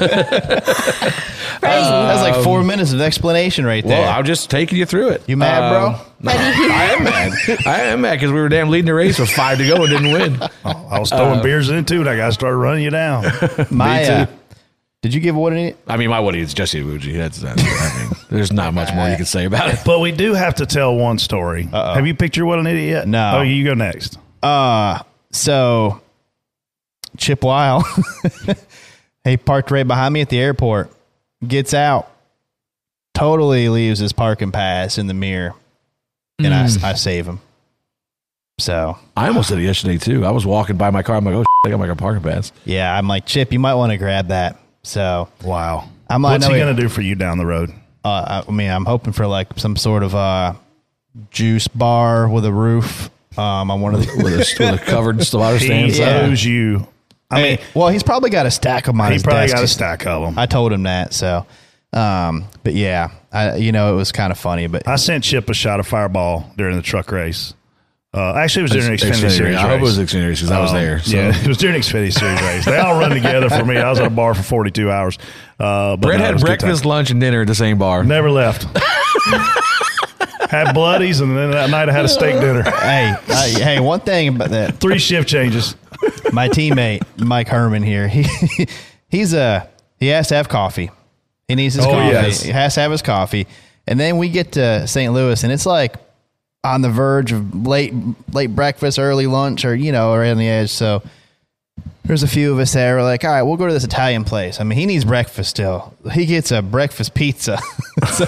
That's like four minutes of explanation right there. Well, I'm just taking you through it. You mad, bro? Um, no, I am mad. I am mad because we were damn leading the race with five to go and didn't win. I was throwing Uh, beers in too, and I got started running you down. My, <laughs> too. uh, did you give what any? I mean, my Woody is Jesse Iwuji. That's, that's I mean, there's not much more you can say about it. But we do have to tell one story. Have you picked your what an idiot yet? No. Oh, you go next. Uh, so Chip Wile, <laughs> he parked right behind me at the airport, gets out, totally leaves his parking pass in the mirror, and Mm. I, I save him. So I almost did it yesterday too. I was walking by my car. I'm like, oh, shit, I got my parking pass. yeah, I'm like Chip, you might want to grab that. So Wow. I'm like, What's he he- going to do for you down the road? Uh, I mean, I'm hoping for like some sort of uh, juice bar with a roof. Um, on one of the with a, with a <laughs> covered water stand. He Yeah. owes you. I mean, well, he's probably got a stack of them on he probably desk. got a stack of them. I told him that. So, um, but yeah, I, you know, it was kind of funny. But I sent Chip a shot of Fireball during the truck race. Uh, actually, it was during the Ex- Xfinity Xfinity. Series. I hope it race. was Xfinity Series 'cause I was Um, there, so. Yeah, it was during the Xfinity Series race. They all run together for me. I was at a bar for 42 hours. Uh, but Brett no, had was a good breakfast, lunch, and dinner at the same bar. Never left. <laughs> had bloodies, and then that night I had a steak dinner. hey, I, hey, one thing about that, Three shift changes. my teammate Mike Herman here, he he's a he has to have coffee. He needs his Oh, coffee. yes. He has to have his coffee, and then we get to St. Louis, and it's like on the verge of late late breakfast, early lunch, or you know, right on the edge. So there's a few of us there. We're like, all right, we'll go to this Italian place. I mean, he needs breakfast still. He gets a breakfast pizza. <laughs> So-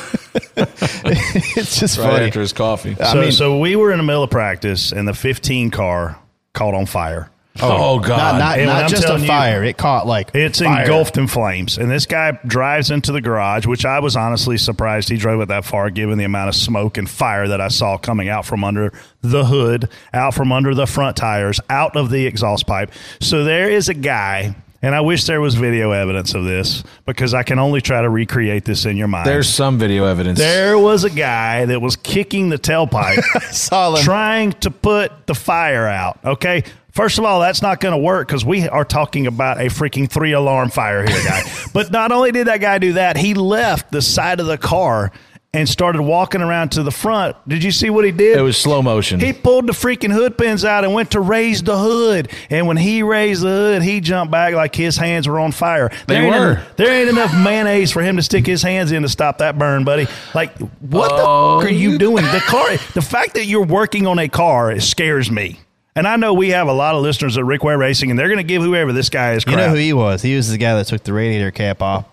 <laughs> it's just right funny. after his coffee. I so, mean- so we were in the middle of practice, and the 15 car caught on fire. Oh, oh, God. Not, not, And not I'm just a telling you- fire. it caught like It's fire. engulfed in flames. And this guy drives into the garage, which I was honestly surprised he drove it that far, given the amount of smoke and fire that I saw coming out from under the hood, out from under the front tires, out of the exhaust pipe. So there is a guy, and I wish there was video evidence of this because I can only try to recreate this in your mind. There's some video evidence. There was a guy that was kicking the tailpipe, <laughs> Saw trying to put the fire out. Okay. First of all, that's not going to work because we are talking about a freaking three alarm fire here, guy. <laughs> but not only did that guy do that, he left the side of the car and started walking around to the front. Did you see what he did? It was slow motion. He pulled the freaking hood pins out and went to raise the hood. And when he raised the hood, he jumped back like his hands were on fire. They there ain't were. en- there ain't enough mayonnaise for him to stick his hands in to stop that burn, buddy. Like, what Oh, the f- are you doing? The car, the fact that you're working on a car scares me. And I know we have a lot of listeners at Rick Ware Racing, and they're going to give whoever this guy is You know who he was? He was the guy that took the radiator cap off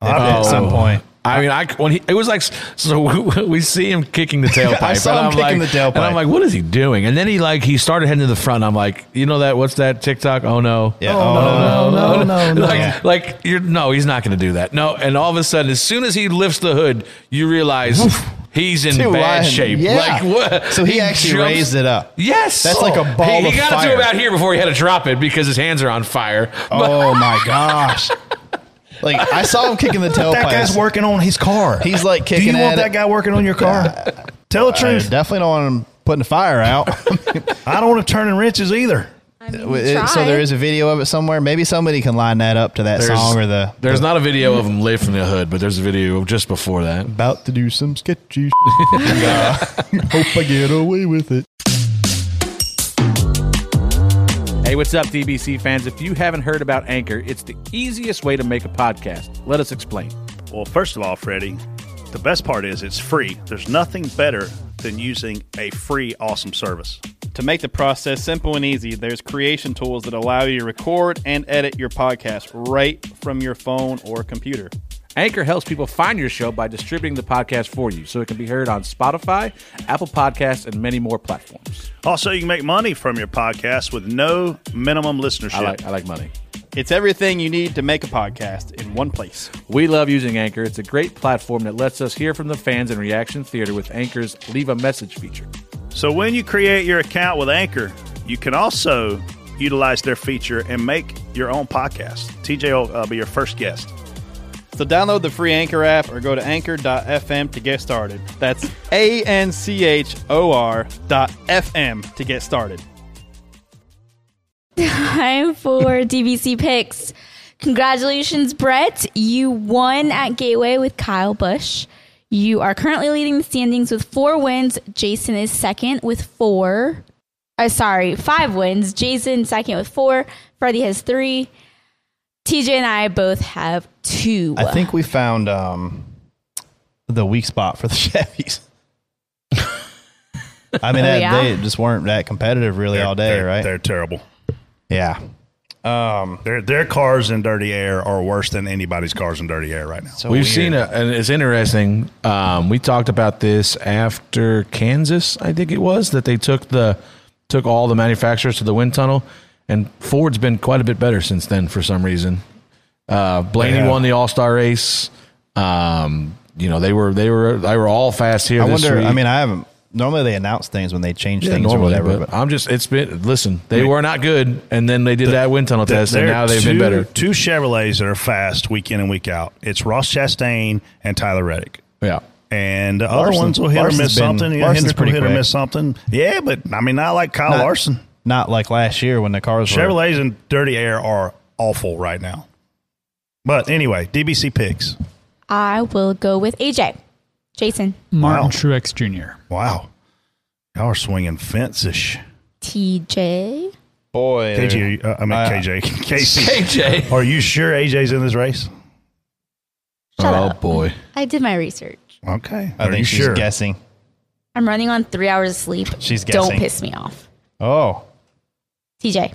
at Oh. some point. I mean, I when he it was like so <laughs> we see him kicking the tailpipe. <laughs> I saw him I'm kicking like, the tailpipe. and I'm like, what is he doing? And then he like he started heading to the front. I'm like, you know that what's that TikTok? Oh no, Yeah. oh, Oh, no, no, no, no, Like, Yeah. like you're no, he's not going to do that. No, and all of a sudden, as soon as he lifts the hood, you realize he's in Dude, bad Ryan, shape. yeah. Like what? So he actually raised it up. Yes, That's like a ball He, of he got it fire. to about here before he had to drop it because his hands are on fire. Oh my gosh! Like I saw him kicking the tailpipe. that guy's working on his car. He's like kicking. Do kicking. you want at that it. guy working on your car? Tell the I truth. definitely don't want him putting the fire out. <laughs> I don't want to turn in wrenches either. So there is a video of it somewhere. Maybe somebody can line that up to that There's- song or the. There's the- not a video of him from the hood, but there's a video just before that. about to do some sketchy. <laughs> uh, hope I get away with it. Hey, what's up, DBC fans? If you haven't heard about Anchor, it's the easiest way to make a podcast. Let us explain. Well, first of all, Freddie, the best part is it's free. There's nothing better than using a free, awesome service. To make the process simple and easy, there's creation tools that allow you to record and edit your podcast right from your phone or computer. Anchor helps people find your show by distributing the podcast for you so it can be heard on Spotify, Apple Podcasts, and many more platforms. Also, you can make money from your podcast with no minimum listenership. I like, I like money. It's everything you need to make a podcast in one place. We love using Anchor. It's a great platform that lets us hear from the fans in Reaction Theater with Anchor's Leave a Message feature. So when you create your account with Anchor, you can also utilize their feature and make your own podcast. TJ will uh, be your first guest. So download the free Anchor app or go to anchor.fm to get started. That's A N C H O R dot FM to get started. Time for DBC picks. Congratulations, Brett. You won at Gateway with Kyle Busch. You are currently leading the standings with four wins. Jason is second with four. Uh, sorry, five wins. Jason second with four. Freddie has three. TJ and I both have two. I think we found um, the weak spot for the <laughs> Chevys. <laughs> I mean, Oh, that, yeah? they just weren't that competitive really all day, they're, right? They're terrible. Yeah. Um, their their cars in dirty air are worse than anybody's cars in dirty air right now. So We've seen it, and it's interesting. Um, we talked about this after Kansas, I think it was, that they took the took all the manufacturers to the wind tunnel, and Ford's been quite a bit better since then for some reason. Uh, Blaney Yeah. won the All Star race. Um, you know they were they were they were all fast here. I this wonder. week. I mean, I haven't. Normally, they announce things when they change Yeah, things or whatever. but But I'm just it's been listen. They I mean, were not good, and then they did that wind tunnel test, and now they've been better. Two Chevrolets that are fast week in and week out. It's Ross Chastain and Tyler Reddick. Yeah. And the other ones will hit Larson's or miss been- something. You know, Larson's pretty hit or miss something. Yeah, but I mean, not like Kyle Not- Larson. not like last year when the cars were. Chevrolets in dirty air are awful right now. But anyway, DBC picks. I will go with AJ. Jason. Martin Wow. Truex Jr. Wow. Y'all are swinging fence-ish. TJ. Boy, KJ, uh, I mean Uh, KJ, Casey. <laughs> KJ. Are you sure AJ's in this race? Shut oh up. boy. I did my research. Okay. I Are you think she's sure? guessing. I'm running on three hours of sleep. She's guessing. Don't piss me off. Oh, TJ.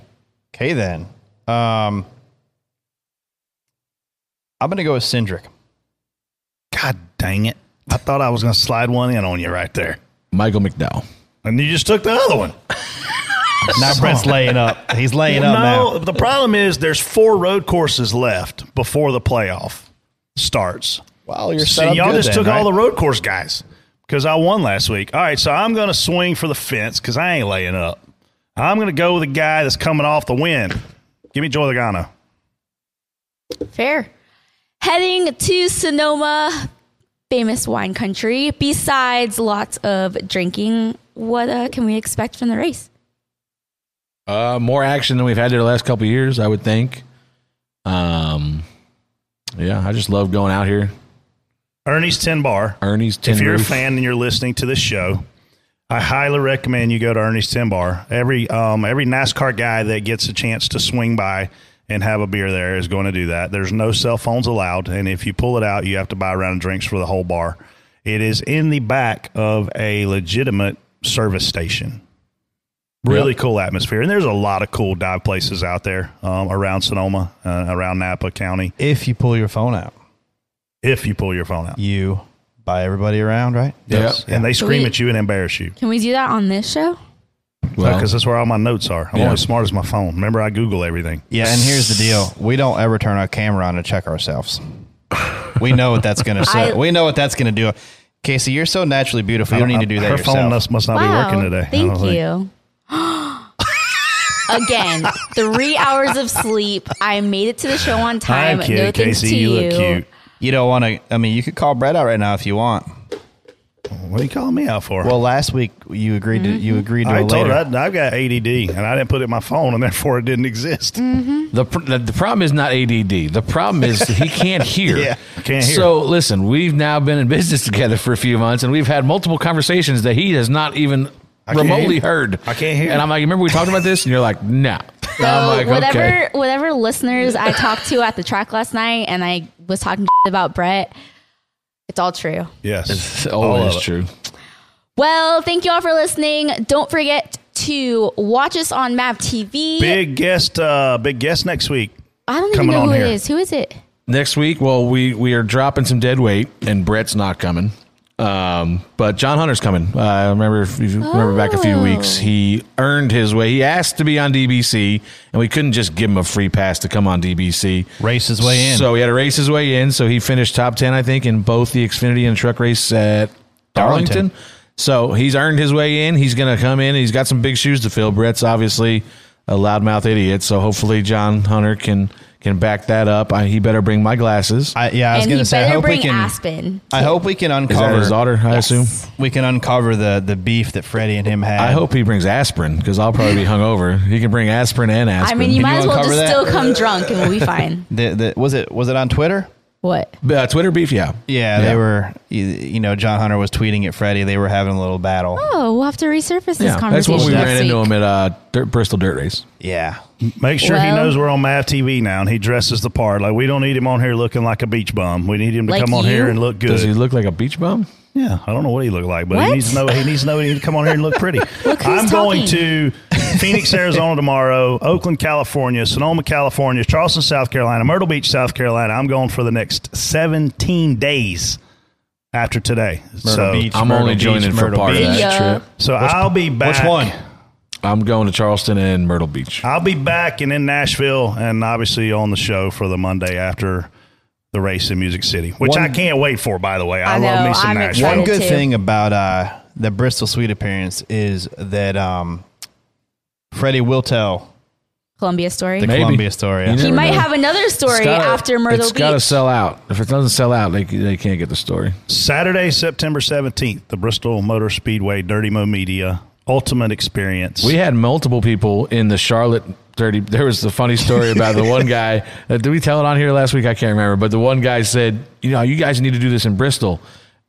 okay then. Um, I'm gonna go with Cindric. God dang it. I thought I was going to slide one in on you right there. Michael McDowell. And you just took the other one. <laughs> Now Brett's laying up. He's laying Well, up no, now. the problem is there's four road courses left before the playoff starts. Well, you're So set up y'all good just then, took all the road course guys because I won last week. All right, so I'm going to swing for the fence because I ain't laying up. I'm going to go with a guy that's coming off the win. Give me Joey Logano. Fair. Heading to Sonoma, famous wine country. Besides lots of drinking, what uh, can we expect from the race? Uh, more action than we've had in the last couple of years, I would think. Um, yeah, I just love going out here. Ernie's Tin Bar. Ernie's Tin If you're Roof. a fan and you're listening to this show, I highly recommend you go to Ernie's Tin Bar. Every um, every NASCAR guy that gets a chance to swing by and have a beer there is going to do that. There's no cell phones allowed, and if you pull it out, you have to buy a round of drinks for the whole bar. It is in the back of a legitimate service station. Really cool atmosphere, and there's a lot of cool dive places out there um, around Sonoma, uh, around Napa County. If you pull your phone out, If you pull your phone out, you buy everybody around, right? Yes. and they scream we- at you and embarrass you. Can we do that on this show? Because that's where all my notes are. I'm Yeah. only as smart as my phone. Remember, I Google everything. Yeah, and here's the deal: we don't ever turn our camera on to check ourselves. We know what that's going <laughs> to say. I- we know what that's going to do. Casey, you're so naturally beautiful. You don't need to do that Her yourself. phone must, must not be working today. Thank don't think. you. <laughs> Again, three hours of sleep. I made it to the show on time. Hi, kid. no Casey, to you you. look cute. You don't want to. I mean, you could call Brett out right now if you want. What are you calling me out for? Well, last week you agreed to you mm-hmm. agreed to I a told later. her I, I've got ADD and I didn't put it in my phone, and therefore it didn't exist. Mm-hmm. The, pr- the the problem is not ADD. The problem is <laughs> he can't hear. Yeah, can't hear. So listen, we've now been in business together for a few months, and we've had multiple conversations that he has not even can't remotely hear. heard. I can't hear. And I'm like, remember we talked about this? And you're like, no. So I'm like, whatever okay. whatever listeners I talked to at the track last night, and I was talking <laughs> about Brett, it's all true. Yes, It's always true. Well, thank you all for listening. Don't forget to watch us on Mav TV. Big guest, uh, big guest next week. I don't even coming know on who here. it is. Who is it? Next week, well, we we are dropping some dead weight, and Brett's not coming. Um, but John Hunter's coming. Uh, I remember if you remember back a few Oh. weeks, he earned his way. He asked to be on DBC, and we couldn't just give him a free pass to come on DBC. Race his way in. So he had to race his way in. So he finished top ten, I think, in both the Xfinity and truck race at Darlington. Darlington. So he's earned his way in. He's going to come in. He's got some big shoes to fill. Brett's obviously a loudmouth idiot, so hopefully John Hunter can can back that up. I, he better bring my glasses. I, yeah, I was and going to say. I better hope we can. Aspen. I hope we can Is uncover that his daughter? I assume. We can uncover the the beef that Freddie and him had. I hope he brings aspirin because I'll probably be hungover. He can bring aspirin and aspirin. I mean, you Can might you as well just that? still come drunk and we'll be fine. <laughs> The, the, was it was it on Twitter? What? Uh, Twitter beef, yeah. Yeah, Yeah. they were. You, you know, John Hunter was tweeting at Freddie. They were having a little battle. Oh, we'll have to resurface this Yeah, that's conversation when we next ran week. into him at uh, Dirt, Bristol Dirt Race. Yeah. Make sure he Well- knows we're on Mav TV now, and he dresses the part. Like we don't need him on here looking like a beach bum. We need him to Like come on you? here and look good. Does he look like a beach bum? Yeah, I don't know what he looked like, but What? he needs to know. He needs to know. He needs to come on here and look pretty. <laughs> Look who's I'm going talking. to <laughs> Phoenix, Arizona tomorrow, Oakland, California, Sonoma, California, Charleston, South Carolina, Myrtle Beach, South Carolina. I'm going for the next 17 days after today. so Beach, I'm Myrtle only Beach, joining for Myrtle part of that Yeah. trip. so I'll be back. Which one? I'm going to Charleston and Myrtle Beach. I'll be back and in Nashville, and obviously on the show for the Monday after the race in Music City, which One- I can't wait for. By the way, I, I love know, me some I'm Nashville. One good too. thing about uh, the Bristol Suite appearance is that um, Freddie will tell Columbia story. the Maybe. Columbia story. You he never might know. have another story It's gotta- after Myrtle It's Beach. got to sell out. If it doesn't sell out, they, they can't get the story. Saturday, September 17th, the Bristol Motor Speedway Dirty Mo Media Ultimate Experience. We had multiple people in the Charlotte Dirty. There was the funny story about the one <laughs> guy. Uh, did we tell it on here last week? I can't remember. But the one guy said, "You know, you guys need to do this in Bristol."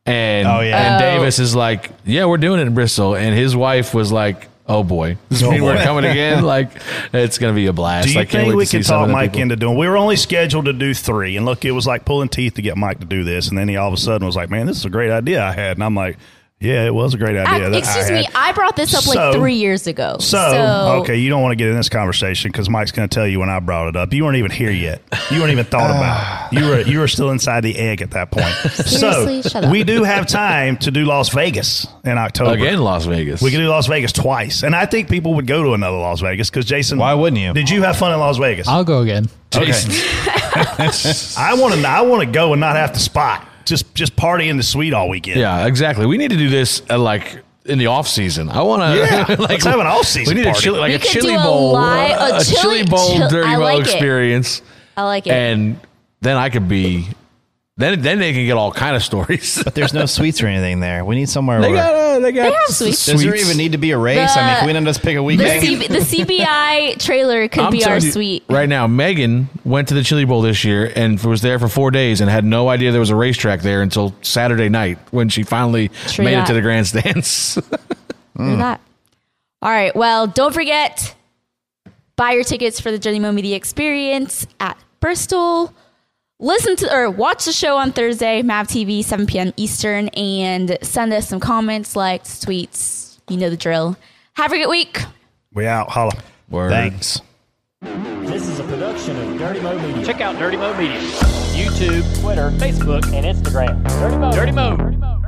And Oh, yeah. and Oh. Davis is like, "Yeah, we're doing it in Bristol." And his wife was like, "Oh boy, <laughs> does this Oh, mean we're boy. coming again? <laughs> Like, it's gonna be a blast." Do you I can't think wait we can talk Mike people. into doing? We were only scheduled to do three, and look, it was like pulling teeth to get Mike to do this, and then he all of a sudden was like, "Man, this is a great idea I had," and I'm like, "Yeah, it was a great I- idea." that I excuse me. I brought this up So- like three years ago. So, okay, you don't want to get in this conversation because Mike's going to tell you when I brought it up. You weren't even here yet. You weren't even thought about it. <sighs> You were you were still inside the egg at that point. <laughs> Seriously? so Shut up. we do have time to do Las Vegas in October. again? Las Vegas. We can do Las Vegas twice, and I think people would go to another Las Vegas because Jason. Why wouldn't you? Did you have fun in Las Vegas? I'll go again. Jason. <laughs> <laughs> I want to. I want to go and not have to spot. Just just party in the suite all weekend. Yeah, exactly. We need to do this uh, like in the off season. I want to. Yeah, <laughs> like, let's have an off-season We need party. a chili, like We a chili do a bowl, li- a a chili- chili bowl chill- dirty I mo like it. experience, I like it. and then I could be Then then they can get all kind of stories. But there's no suites or anything there. We need somewhere. They where, got uh, they got They have suites. Does there even need to be a race? I mean, can we not just pick a The, weekend? C- the <laughs> CBI trailer could I'm be our telling you, suite. Right now, Megan went to the Chili Bowl this year and was there for four days and had no idea there was a racetrack there until Saturday night when she finally True made that. it to the grandstands. <laughs> Look at that. All right. Well, don't forget buy your tickets for the Dirty Mo Media Experience at Bristol. Listen to or watch the show on Thursday, Mav TV, 7 p.m. Eastern, and send us some comments, likes, tweets. You know the drill. Have a good week. We out. Holla. Thanks. This is a production of Dirty Mo Media. Check out Dirty Mo Media. YouTube, Twitter, Facebook, and Instagram. Dirty Mo. Dirty Mo.